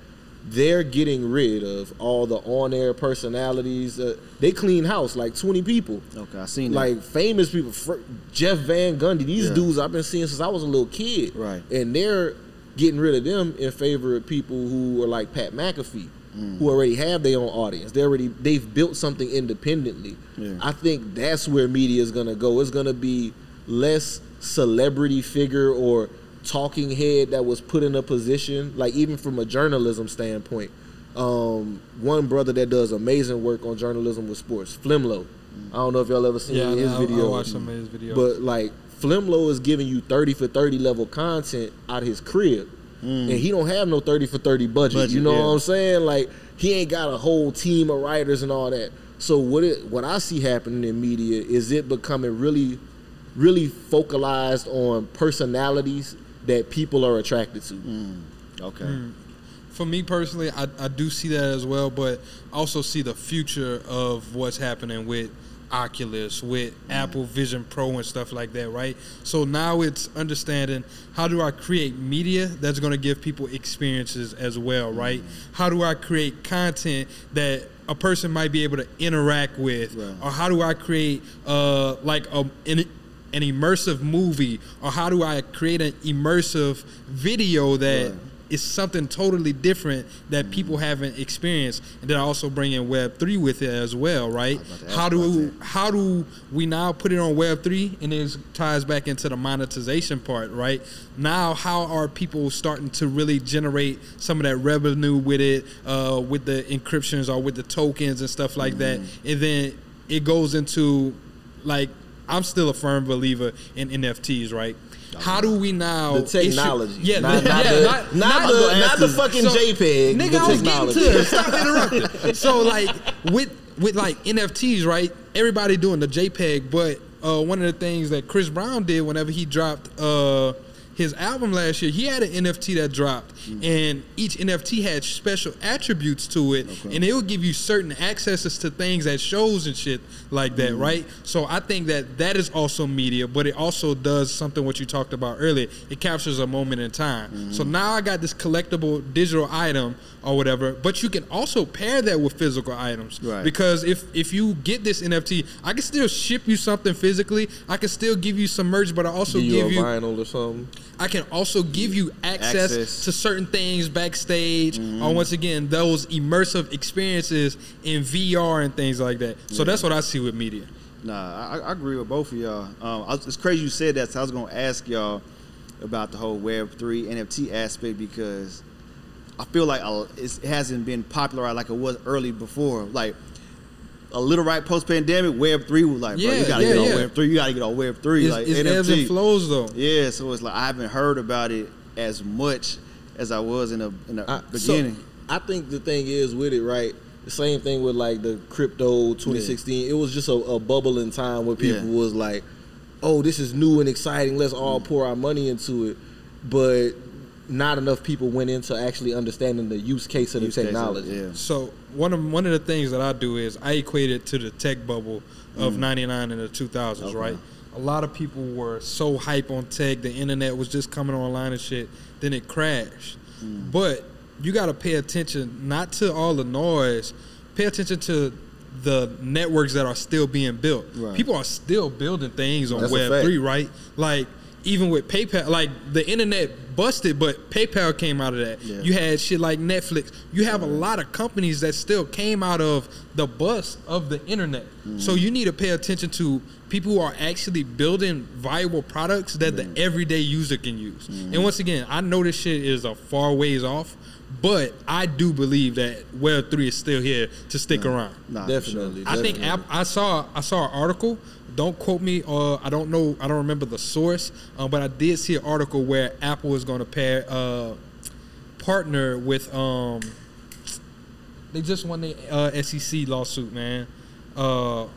they're getting rid of all the on-air personalities. Uh, they clean house like 20 people. Okay, I seen that. Like famous people, Fr- Jeff Van Gundy. These Yeah. dudes I've been seeing since I was a little kid. Right. And they're getting rid of them in favor of people who are like Pat McAfee, Mm. who already have their own audience. They already they've built something independently. Yeah. I think that's where media is gonna go. It's gonna be less celebrity figure or talking head that was put in a position, like even from a journalism standpoint. Um, one brother that does amazing work on journalism with sports, Flimlo. I don't know if y'all ever seen Yeah, his I, video. I watched some of his videos. But like Flimlo is giving you 30 for 30 level content out of his crib. And he don't have no 30 for 30 budget. Budget, you know yeah. what I'm saying? Like he ain't got a whole team of writers and all that. So what it what I see happening in media is it becoming really really focalized on personalities that people are attracted to. okay, Mm. For me personally, I, I do see that as well, but also see the future of what's happening with Oculus, with Apple Vision Pro and stuff like that, right? So now it's understanding how do I create media that's going to give people experiences as well, right? How do I create content that a person might be able to interact with, Right. or how do I create uh, like a, an, an immersive movie, or how do I create an immersive video that Right. Is something totally different that people haven't experienced, and then I also bring in Web three with it as well, right? about to ask How do how do we now put it on Web three, and it ties back into the monetization part, right? Now, how are people starting to really generate some of that revenue with it, uh, with the encryptions or with the tokens and stuff like that, Mm-hmm. and then it goes into like I'm still a firm believer in NFTs, right? How do we now The technology. issue- yeah, Not- the- not yeah, the- not, not the- not the fucking JPEG, Nigga, I was getting to it. [LAUGHS] Stop interrupting. So like with with like NFTs, right? Everybody doing the JPEG, but uh, one of the things that Chris Brown did whenever he dropped uh, his album last year, he had an NFT that dropped, mm-hmm. and each NFT had special attributes to it, and it would give you certain accesses to things at shows and shit like that, mm-hmm. right? So I think that that is also media, but it also does something what you talked about earlier. It captures a moment in time. So mm-hmm. now I got this collectible digital item or whatever, but you can also pair that with physical items Right. because if if you get this NFT, I can still ship you something physically. I can still give you some merch, but I also Give you give a you vinyl or something. I can also give you access, Access. to certain things backstage, or once again those immersive experiences in VR and things like that. So that's what I see with media. Nah, I, I agree with both of y'all. Um, I was, it's crazy you said that. So I was gonna ask y'all about the whole Web three NFT aspect because I feel like it hasn't been popular like it was early before. Like a little right post pandemic, Web three was like, bro, you gotta yeah, get on yeah. Web three. You gotta get on Web three. It's, like it's NFT. ebbs and flows though. Yeah, so it's like I haven't heard about it as much as I was in the in the I, so, beginning. I think the thing is with it, right? The same thing with like the crypto 2016. It was just a, a bubble in time where people Yeah. was like, "Oh, this is new and exciting. Let's all pour our money into it." But not enough people went into actually understanding the use case of the Use case of technology. yeah. So one of one of the things that I do is I equate it to the tech bubble of mm. '99 and the 2000s, Okay. right? A lot of people were so hype on tech, the internet was just coming online and shit. Then it crashed. Mm. But you got to pay attention not to all the noise. Pay attention to the networks that are still being built. Right. People are still building things on That's Web three, right? Like even with PayPal, like the internet busted, but PayPal came out of that. Yeah. You had shit like Netflix. You have a lot of companies that still came out of the bust of the internet. Mm-hmm. So you need to pay attention to people who are actually building viable products that the everyday user can use. And mm-hmm. once again, I know this shit is a far ways off, but I do believe that Web three is still here to stick around. Nah, for sure. Definitely. I think definitely. App, I saw I saw an article. Don't quote me. Uh, I don't know. I don't remember the source. Uh, but I did see an article where Apple is going to pair uh, partner with. Um, they just won the uh, SEC lawsuit, man. Uh,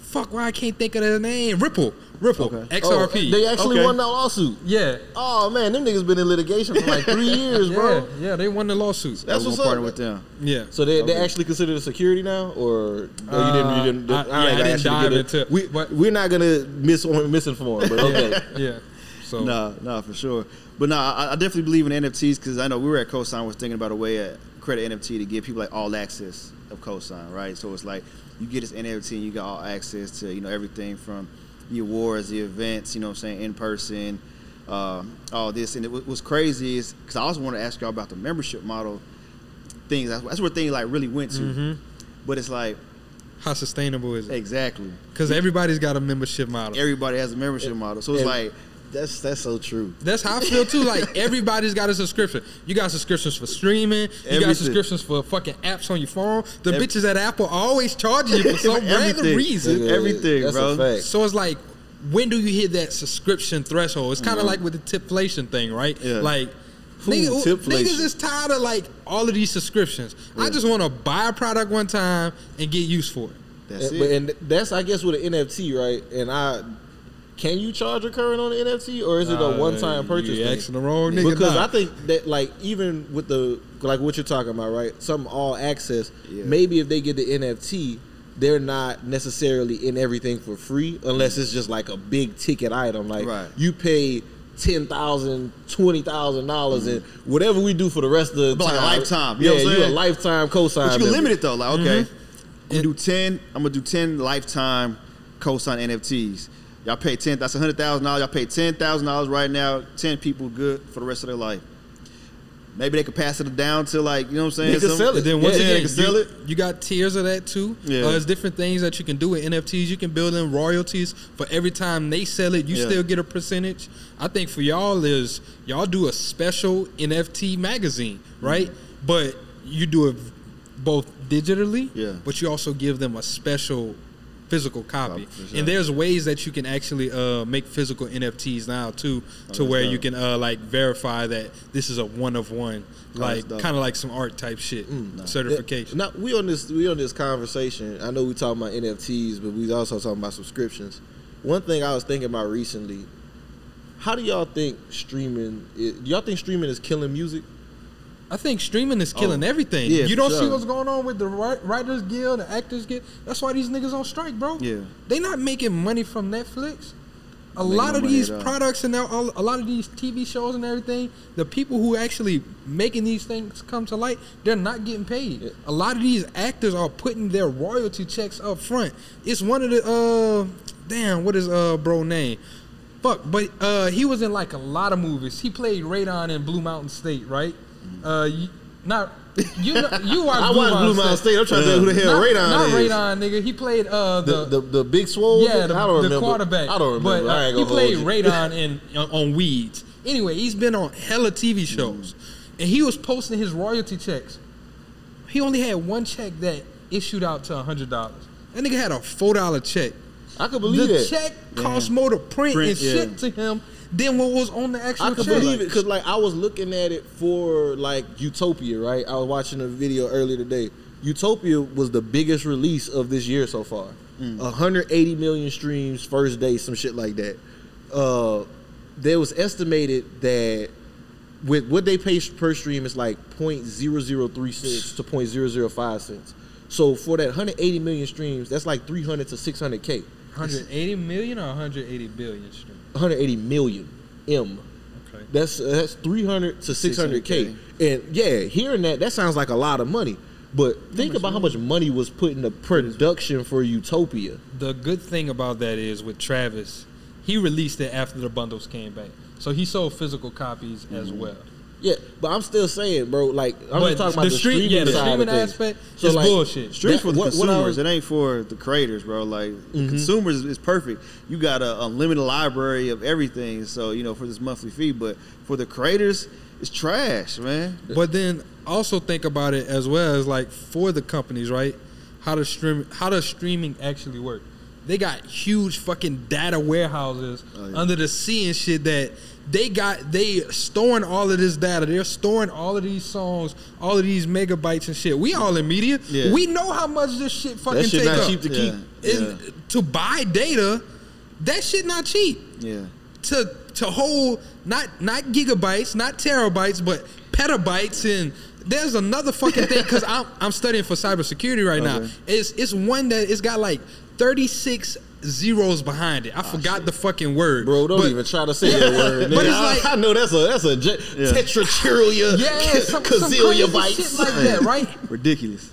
fuck, why I can't think of their name? Ripple, Ripple, Okay. Oh, XRP. they actually Okay. won that lawsuit. yeah, Oh man, them niggas been in litigation for like three [LAUGHS] years, yeah, bro. yeah. They won the lawsuit. That's That's what's what's partner up. with them. Yeah. So they they actually considered a security now, or no, you didn't? You didn't. Uh, I- all yeah, I right, didn't dive get it. into it, We but- we're not gonna mis misinform, but okay. yeah. So Nah, nah, for sure. But nah, I, I definitely believe in NFTs because I know we were at Cosign was thinking about a way to credit NFT to give people like all access of Cosign, right? So it's like you get this NFT and you got all access to you know everything from the awards, the events, you know what I'm saying, in person, uh, all this. And it, what's crazy is because I also want to ask y'all about the membership model things. That's, that's where things like really went to. Mm-hmm. But it's like how sustainable is it? exactly Because everybody's got a membership model. everybody has a membership model. So it's and- like That's that's so true. That's how I feel too. Like [LAUGHS] everybody's got a subscription. You got subscriptions for streaming. You Everything. got subscriptions for fucking apps on your phone. The Every- bitches at Apple always charging you for some [LAUGHS] random Everything. reason. Nigga, Everything, that's bro. A fact. So it's like, when do you hit that subscription threshold? It's kind of like with the tipflation thing, right? Mm-hmm. Yeah. Like. Ooh, nigga- niggas is tired of like all of these subscriptions. I just want to buy a product one time and get used for it. that's And, it. but, and that's I guess with an NFT, right? And I can you charge recurring on the NFT or is it a Uh, one time purchase? You thing? asking the wrong nigga. because nah. I think that like even with the like what you're talking about, right? Some all access. Yeah. Maybe if they get the NFT, they're not necessarily in everything for free unless it's just like a big ticket item. Like Right. you pay ten thousand, twenty thousand dollars, and whatever we do for the rest of the But like a lifetime, you yeah, know what I'm you a lifetime cosign. But you can limit it though. Like, okay, Mm-hmm. Gonna do ten. I'm gonna do ten lifetime cosign NFTs. Y'all pay ten. That's hundred thousand dollars. Y'all pay ten thousand dollars right now. Ten people good for the rest of their life. Maybe they could pass it down to like you know what I'm saying. They can sell it. And then once yeah, again, they can sell you, it. you got tiers of that too. Yeah. Uh, there's different things that you can do with NFTs. You can build in royalties for every time they sell it. You Yeah. still get a percentage. I think for y'all is y'all do a special NFT magazine, right? But you do it both digitally, Yeah. But you also give them a special physical copy. sure. And there's ways that you can actually uh, make physical NFTs now too, to that's where dope. you can uh, like verify that this is a one of one, like dope. kind of like some art type shit certification. Now we on this we on this conversation. I know we talking about NFTs, but we also talking about subscriptions. One thing I was thinking about recently. How do y'all think streaming? Is, do y'all think streaming is killing music? I think streaming is killing Oh, everything. yeah, you don't see what's going on with the Writers Guild, the Actors Guild. That's why these niggas on strike, bro. Yeah. They not making money from Netflix. A lot no of these products and now all, a lot of these TV shows and everything, the people who actually making these things come to light, they're not getting paid. A lot of these actors are putting their royalty checks up front. It's one of the uh damn, what is uh bro name? Fuck, but uh he was in like a lot of movies. He played Radon in Blue Mountain State, right? Uh you, not you know, you [LAUGHS] watch I Blue watched Blue Mountain State. I'm trying to think who the hell not, Radon not is. Radon, nigga. He played uh The, the the big swole. yeah, the, I don't the remember. quarterback. I don't But remember. uh, I ain't he played. Radon [LAUGHS] in on, on Weeds. Anyway, he's been on hella TV shows, and he was posting his royalty checks. He only had one check that issued out to hundred dollars. That nigga had a four dollar check. I could believe that. the that. check cost more to print, Print, and yeah. ship to him than what was on the actual I could check. believe it because like I was looking at it for like Utopia, right? I was watching a video earlier today. Utopia was the biggest release of this year so far. 180 million streams first day, some shit like that. Uh, there was estimated that with what they pay per stream is like 0.003 cents to 0.005 cents. So for that 180 million streams, that's like 300 to 600k. 180 million or 180 billion stream. 180 million M. Okay. That's uh, that's 300 to 600k. 600K. And yeah, hearing that that sounds like a lot of money. But think about how much money was put into production for Utopia. The good thing about that is with Travis, he released it after the bundles came back, so he sold physical copies as well. Yeah, but I'm still saying, bro. Like I'm But just talking about the the, stream- streaming yeah, the side streaming of things. aspect is bullshit. Streams that- for the what- what consumers. was- it ain't for the creators, bro. Like Mm-hmm. consumers is perfect. You got a unlimited library of everything. So you know for this monthly fee, but for the creators, it's trash, man. But then also think about it as well as like for the companies, right? How does stream how does streaming actually work? They got huge fucking data warehouses under the sea and shit that they got they storing all of this data. They're storing all of these songs, all of these megabytes and shit. We all in media. Yeah. We know how much this shit fucking That shit take not up. cheap to Yeah. keep. And to buy data, that shit not cheap Yeah. to to hold not not gigabytes, not terabytes, but petabytes and there's another fucking thing because I'm I'm studying for cybersecurity right now. [LAUGHS] It's it's one that it's got like 36 zeros behind it. I ah, forgot the fucking word, Bro, don't But- even try to say that [LAUGHS] word. But it's I- like- I, know that's a that's a j- tetratrilia, Yeah, [LAUGHS] some, some gazillion crazy shit like that, right? [LAUGHS] Ridiculous.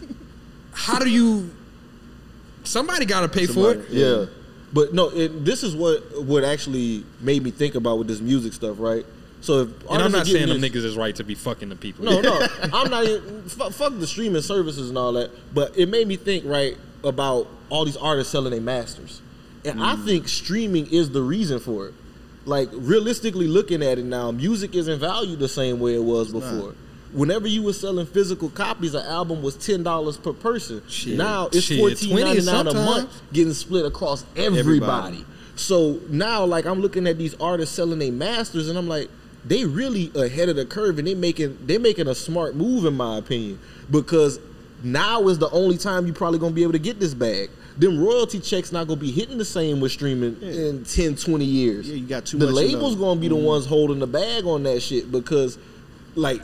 How do you? Somebody got to pay for it. Yeah. But no, it, this is what what actually made me think about with this music stuff, right? So if And I'm not saying them niggas is right to be fucking the people. No, no, I'm not. Even, fuck, fuck the streaming services and all that. But it made me think right about all these artists selling their masters, and I mm. think streaming is the reason for it. Like realistically looking at it now, music isn't valued the same way it was before. Whenever you were selling physical copies, an album was ten dollars per person. Shit. Now it's Shit, fourteen ninety nine a month, getting split across everybody. Everybody. So now, like, I'm looking at these artists selling their masters, and I'm like, they really ahead of the curve, and they making they making a smart move, in my opinion, because now is the only time you're probably gonna be able to get this bag. Them royalty checks not gonna be hitting the same with streaming in 10, 20 years. Yeah, you got too the much in labels gonna be the mm-hmm. ones holding the bag on that shit because, like,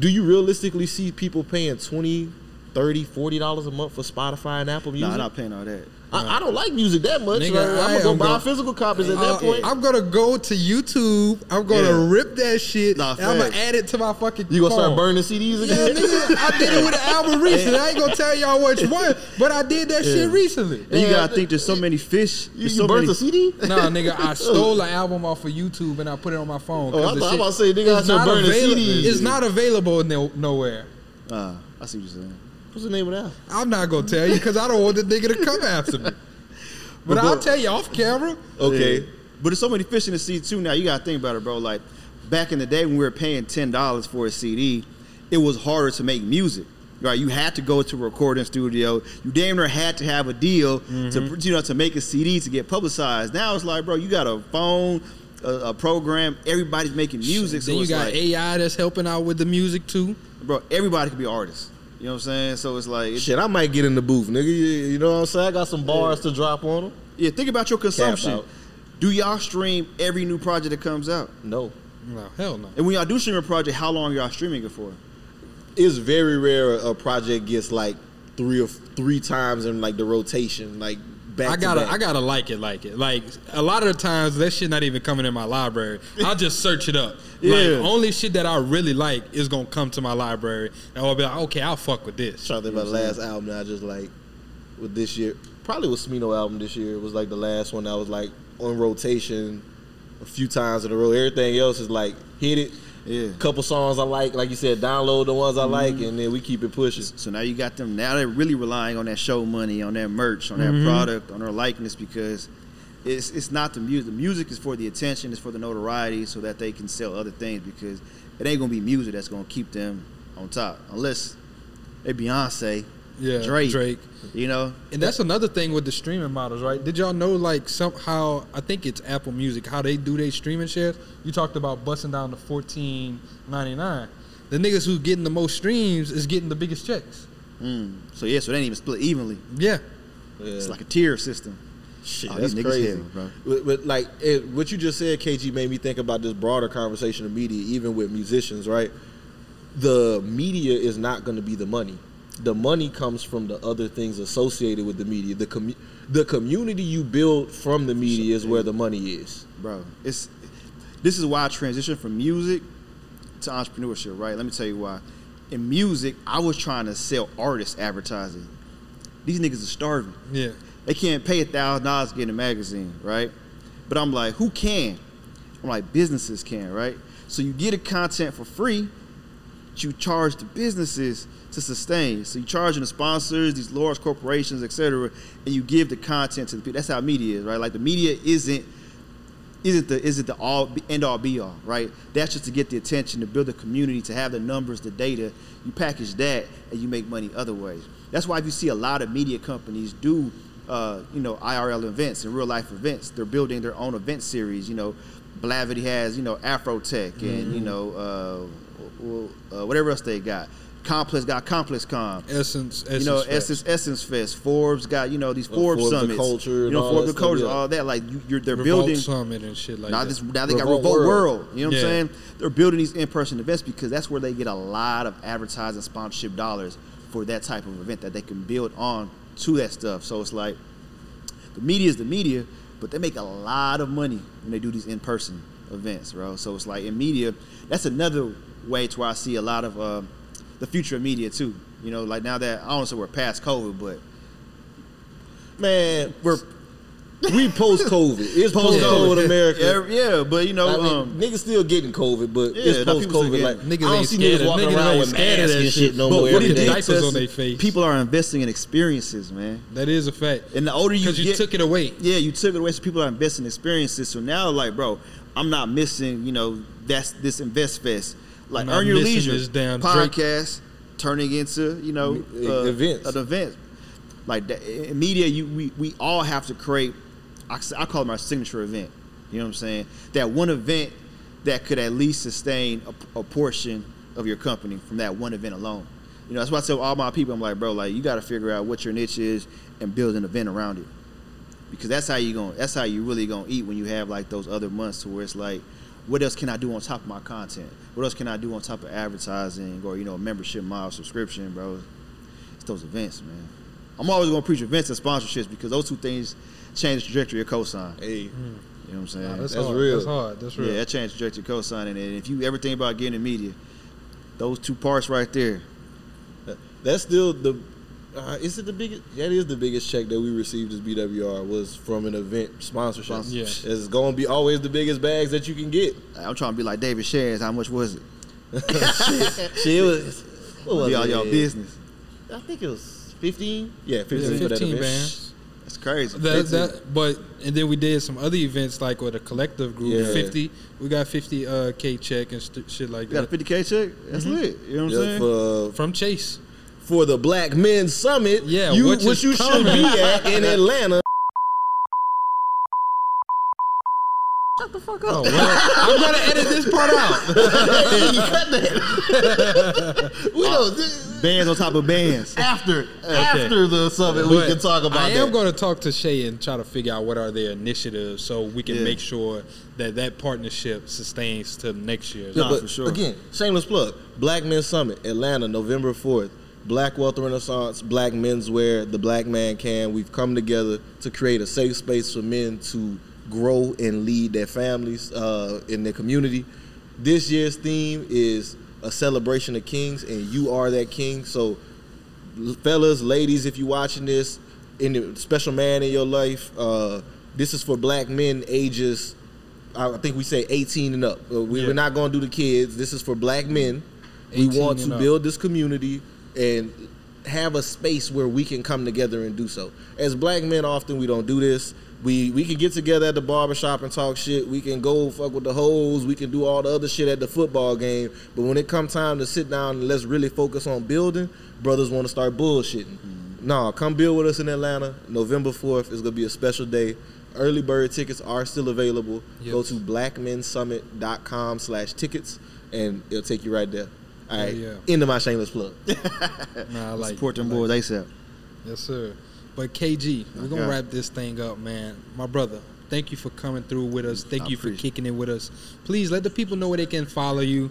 do you realistically see people paying 20 30 40 dollars a month for Spotify and Apple Music? Nah, I'm not paying all that. I, I don't like music that much. Nigga, Like, I'm gonna go buy gonna- physical copies at Uh, that point. I'm gonna go to YouTube. I'm gonna Yeah. rip that shit. Nah, and I'm gonna add it to my fucking. you gonna start burning CDs Yeah, again? nigga, I did it with an album [LAUGHS] recently. I ain't gonna tell y'all which [LAUGHS] one, but I did that shit recently. And you gotta think there's so many fish. you so burnt many, a CD? [LAUGHS] Nah, nigga, I stole an album off of YouTube and I put it on my phone. Oh, I thought- I'm shit about to say, nigga, I said not burning CDs. It's not available no, nowhere. Uh, I see what you're saying. What's the name of that? I'm not gonna tell you because I don't want the nigga to come after me. But I'll tell you off camera. Okay. Yeah. But there's so many fish in the sea too. Now you gotta think about it, bro. Like back in the day when we were paying ten dollars for a CD, it was harder to make music. Right, you had to go to a recording studio. You damn near had to have a deal Mm-hmm. to you know to make a CD to get publicized. Now it's like, bro, you got a phone, a, a program. Everybody's making music. So then you it's got like, AI that's helping out with the music too. bro, everybody can be artists. You know what I'm saying? So it's like, Shit, I might get in the booth, nigga. You, you know what I'm saying? I got some bars to drop on them. yeah, think about your consumption. Do y'all stream every new project that comes out? No. No, hell no. And when y'all do stream a project, how long y'all streaming it for? It's very rare a project gets like three or three times in like the rotation, like back I gotta, back. I gotta like it, like it. Like a lot of the times, that shit not even coming in my library. I'll just search it up. Yeah. Like only shit that I really like is gonna come to my library, and I'll be like, okay, I'll fuck with this. trying to think about the last album that I just like with this year. Probably was Smino album this year. It was like the last one that was like on rotation a few times in a row. Everything else is like hit it. Yeah. Couple songs I like, like you said, download the ones I like, Mm-hmm. and then we keep it pushing. So now you got them. Now they're really relying on that show money, on that merch, on that Mm-hmm. product, on their likeness because it's it's not the music. The music is for the attention, it's for the notoriety, so that they can sell other things. Because it ain't gonna be music that's gonna keep them on top, unless they Beyonce, Yeah, Drake, Drake. You know, And that's another thing with the streaming models, right? Did y'all know like somehow I think it's Apple Music how they do their streaming shares? You talked about busting down to fourteen ninety nine. The niggas who getting the most streams is getting the biggest checks. mm. so yeah, so they ain't even split evenly. Yeah. It's like a tier system. Shit, Oh, that's these crazy, hell, bro. But, but, like it, what you just said, KG, made me think about this broader conversation of media, even with musicians, right? The media is not going to be the money. The money comes from the other things associated with the media. The commu- the community you build from the media is where the money is. bro. It's this is why I transitioned from music to entrepreneurship, right? Let me tell you why. In music, I was trying to sell artists advertising. These niggas are starving. Yeah. They can't pay a thousand dollars to get a magazine, right? But I'm like, who can? I'm like, businesses can, right? So you get a content for free, you charge the businesses to sustain. So you charging the sponsors, these large corporations, et cetera, and you give the content to the people. That's how media is, right? Like the media isn't isn't the isn't the all end all be all, right? That's just to get the attention, to build a community, to have the numbers, the data. You package that and you make money other ways. That's why if you see a lot of media companies do, uh, you know, IRL events and real life events, they're building their own event series. You know, Blavity has you know Afrotech and you know uh, uh, whatever else they got. Complex got Complex Con. Essence, you know, Essence Fest. Essence Essence Fest. Forbes got you know these Uh, Forbes, Forbes the summits. Culture you know, all Forbes the culture, all that. Like you, you're, they're Revolt building Summit and shit like now that. this now they got Revolt Revolt World. World. You know what Yeah. I'm saying? They're building these in-person events because that's where they get a lot of advertising sponsorship dollars for that type of event that they can build on to that stuff. So it's like the media is the media, but they make a lot of money when they do these in-person events, bro. So it's like in media, that's another way to where I see a lot of uh, the future of media too. You know, like now that I don't say we're past COVID, but Man, we're we post COVID. It's post COVID America. Yeah, yeah, but you know, I mean, um, niggas still getting COVID, but Yeah, it's post COVID. Like Niggas I don't ain't see scared niggas of- walking niggas around with masks and shit. no But more. what every it the day. did diapers on their face. People are investing in experiences, man. That is a fact. And the older you Because you get, took it away. yeah, you took it away. So people are investing in experiences. So now, like, bro, I'm not missing. You know, that's this InvestFest. Like, earn your leisure this damn Drake. podcast turning into you know uh, events. An event. Like that, in media, you we we all have to create. I, call it my signature event. You know what I'm saying? That one event that could at least sustain a, a portion of your company from that one event alone. You know, that's why I tell all my people, I'm like, bro, like you got to figure out what your niche is and build an event around it, because that's how you going. That's how you really gonna eat when you have like those other months to where it's like, what else can I do on top of my content? What else can I do on top of advertising or you know membership model subscription, bro? It's those events, man. I'm always gonna preach events and sponsorships because those two things change the trajectory of cosign. Hey, You know what I'm saying? Nah, that's, That's hard. real. That's hard. That's real. Yeah, that changed the trajectory of cosign. And if you ever think about getting in media, those two parts right there. that's still the. Uh, is it the biggest? That is the biggest check that we received as BWR was from an event sponsorship. Yeah. it's going to be always the biggest bags that you can get. I'm trying to be like David Shares. How much was it? [LAUGHS] Shit, it was. What was Be all y'all business. I think it was fifteen. Yeah, Yeah, fifteen, for that 15 event. bands. That's crazy. That, that, but and then we did some other events like with a collective group, Yeah. fifty. We got fifty uh, k check and st- shit like You got a that 50k check? That's lit. You know what I'm saying? for from Chase. for the Black Men Summit. Yeah, you, which which, is you should be at in [LAUGHS] Atlanta. Fuck oh, up. Oh, well, I'm gonna edit this part out. Cut [LAUGHS] that. [LAUGHS] we don't. Uh, bands on top of bands. After after the summit, we can talk about I that. am going to talk to Shay and try to figure out what are their initiatives so we can Yeah. make sure that that partnership sustains to next year. Yeah, Nah, but for sure. Again, shameless plug. Black Men Summit, Atlanta, November 4th. Black Wealth Renaissance, Black Menswear, the Black Man Can. We've come together to create a safe space for men to grow and lead their families uh, in their community. This year's theme is a celebration of kings, and you are that king. So, fellas, ladies, if you're watching this, any special man in your life, uh, this is for black men ages I think we say 18 and up. Uh, we, Yeah. We're not going to do the kids. This is for black men. We want to up. build this community and have a space where we can come together and do so. As black men, often we don't do this. We we can get together at the barbershop and talk shit. We can go fuck with the hoes. We can do all the other shit at the football game. But when it come time to sit down and let's really focus on building, brothers want to start bullshitting. Mm-hmm. Nah, come build with us in Atlanta. November 4th is gonna be a special day. Early bird tickets are still available. Yep. Go to blackmensummit.com slash tickets and it'll take you right there. All right. yeah. Into my shameless plug. Nah, I [LAUGHS] like Support them I like boys ASAP. Yes, sir. But KG, we're gonna Okay. wrap this thing up, man. My brother, thank you for coming through with us. Thank I you for kicking it with us. Please let the people know where they can follow you.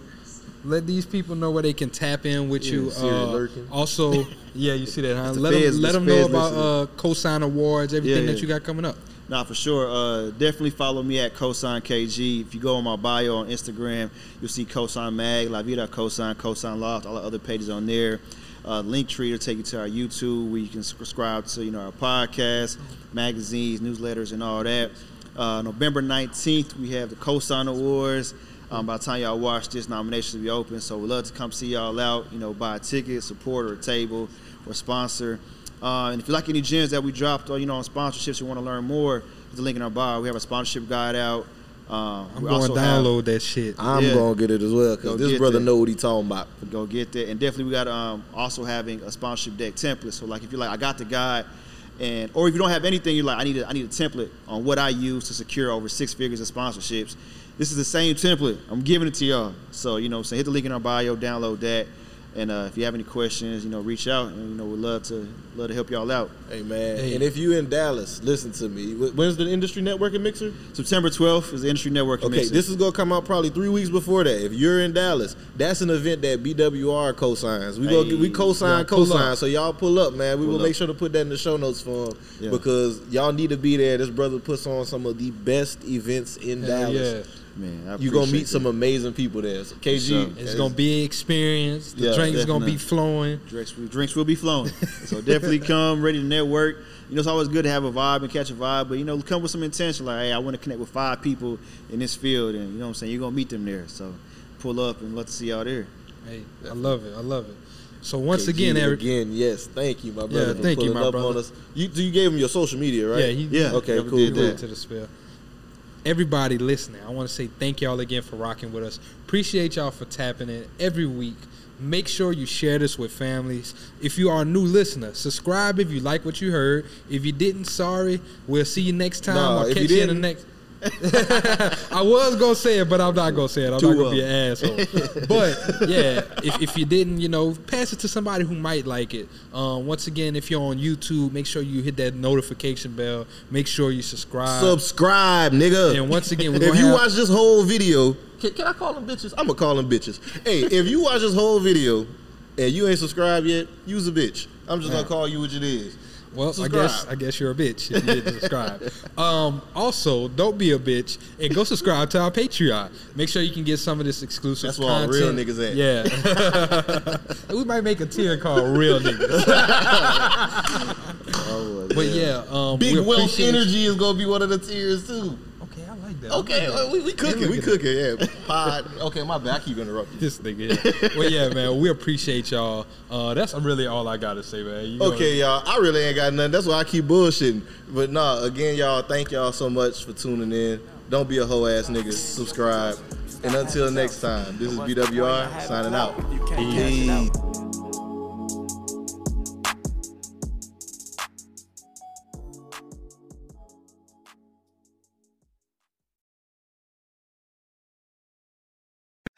Let these people know where they can tap in with you. Uh, also, [LAUGHS] yeah, you see that, huh? Let them, feds- let them know about uh, cosign awards, everything Yeah, that you got coming up. Nah, for sure. Uh, definitely follow me at Cosign KG. If you go on my bio on Instagram, you'll see Cosign Mag, La Vida Cosign, Cosign Loft, all the other pages on there. Uh, Linktree to take you to our YouTube where you can subscribe to you know our podcast, magazines, newsletters, and all that. Uh, November 19th, we have the Cosign Awards. Um, by the time y'all watch this, nominations will be open. So we'd love to come see y'all out. You know, buy a ticket, support or a table, or sponsor. Uh, and if you like any gems that we dropped, or you know, on sponsorships, you want to learn more, there's a link in our bio. We have a sponsorship guide out. Um, I'm we going to also have- download that shit. I'm Yeah. gonna get it as well because this brother that. know what he talking about. go get that. And definitely we got um, also having a sponsorship deck template. So like if you're like I got the guide, and or if you don't have anything, you're like I need a, I need a template on what I use to secure over six figures of sponsorships. This is the same template. I'm giving it to y'all. So you know, so hit the link in our bio, download that. And uh, if you have any questions, you know, reach out, and you know, we'd love to love to help y'all out. Hey man, Hey. and if you in Dallas, listen to me. When's the industry networking mixer? September 12th is the industry networking. Okay, Mixer. this is gonna come out probably three weeks before that. If you're in Dallas, that's an event that BWR cosigns. We go Hey. we cosign Y'all pull cosign, up. so y'all pull up, man. We Pull will up. make sure to put that in the show notes for him Yeah. because y'all need to be there. This brother puts on some of the best events in Hell Dallas. Man. I You're gonna appreciate meet some amazing people there. So KG, sure. It's going to be an experience. The Yeah, drinks going to be flowing. Drinks, drinks will be flowing. so definitely [LAUGHS] come ready to network. You know, it's always good to have a vibe and catch a vibe, but you know, come with some intention. Like, hey, I want to connect with five people in this field, and you know what I'm saying. You're gonna meet them there. So pull up and let's see y'all there. Hey, I love it. I love it. So once KG again, Eric, again, yes, thank you, my brother. Yeah, thank you, pulling my up brother. on us. You, you gave him your social media, right? Yeah, he, Yeah. Okay, never cool, did cool. that. to the spill. Everybody listening, I want to say thank y'all again for rocking with us. Appreciate y'all for tapping in every week. Make sure you share this with families. If you are a new listener, subscribe if you like what you heard. If you didn't, sorry. We'll see you next time. I'll catch you you in the next. [LAUGHS] I was gonna say it, but I'm not gonna say it. I'm Too not gonna up. be an asshole. but yeah, if, if you didn't, you know, pass it to somebody who might like it. Um, once again, if you're on YouTube, make sure you hit that notification bell. Make sure you subscribe. Subscribe, nigga. And once again, we're [LAUGHS] if you have- watch this whole video, can, can I call them bitches? I'm gonna call them bitches. Hey, if you watch this whole video and you ain't subscribed yet, use a bitch. I'm just gonna call you what it is. Well, Subscribe. I guess I guess you're a bitch if you didn't subscribe. [LAUGHS] um, also, don't be a bitch and go subscribe to our Patreon. Make sure you can get some of this exclusive. That's where all real niggas at. Yeah, [LAUGHS] we might make a tier called Real Niggas. [LAUGHS] Oh, but yeah, um, Big we wealth appreciate- energy is gonna be one of the tiers too. Okay, that. Okay, I uh, we, we Hey, cooking, look we at cooking. Yeah, [LAUGHS] pod. Okay, my bad. I keep interrupting. This nigga. Yeah. well, yeah, man. We appreciate y'all. Uh, that's really all I gotta say, man. You know- Okay, y'all. I really ain't got nothing. That's why I keep bullshitting. But nah, again, y'all, thank y'all so much for tuning in. Don't be a hoe ass nigga. Subscribe. And until next time, this is BWR signing out. You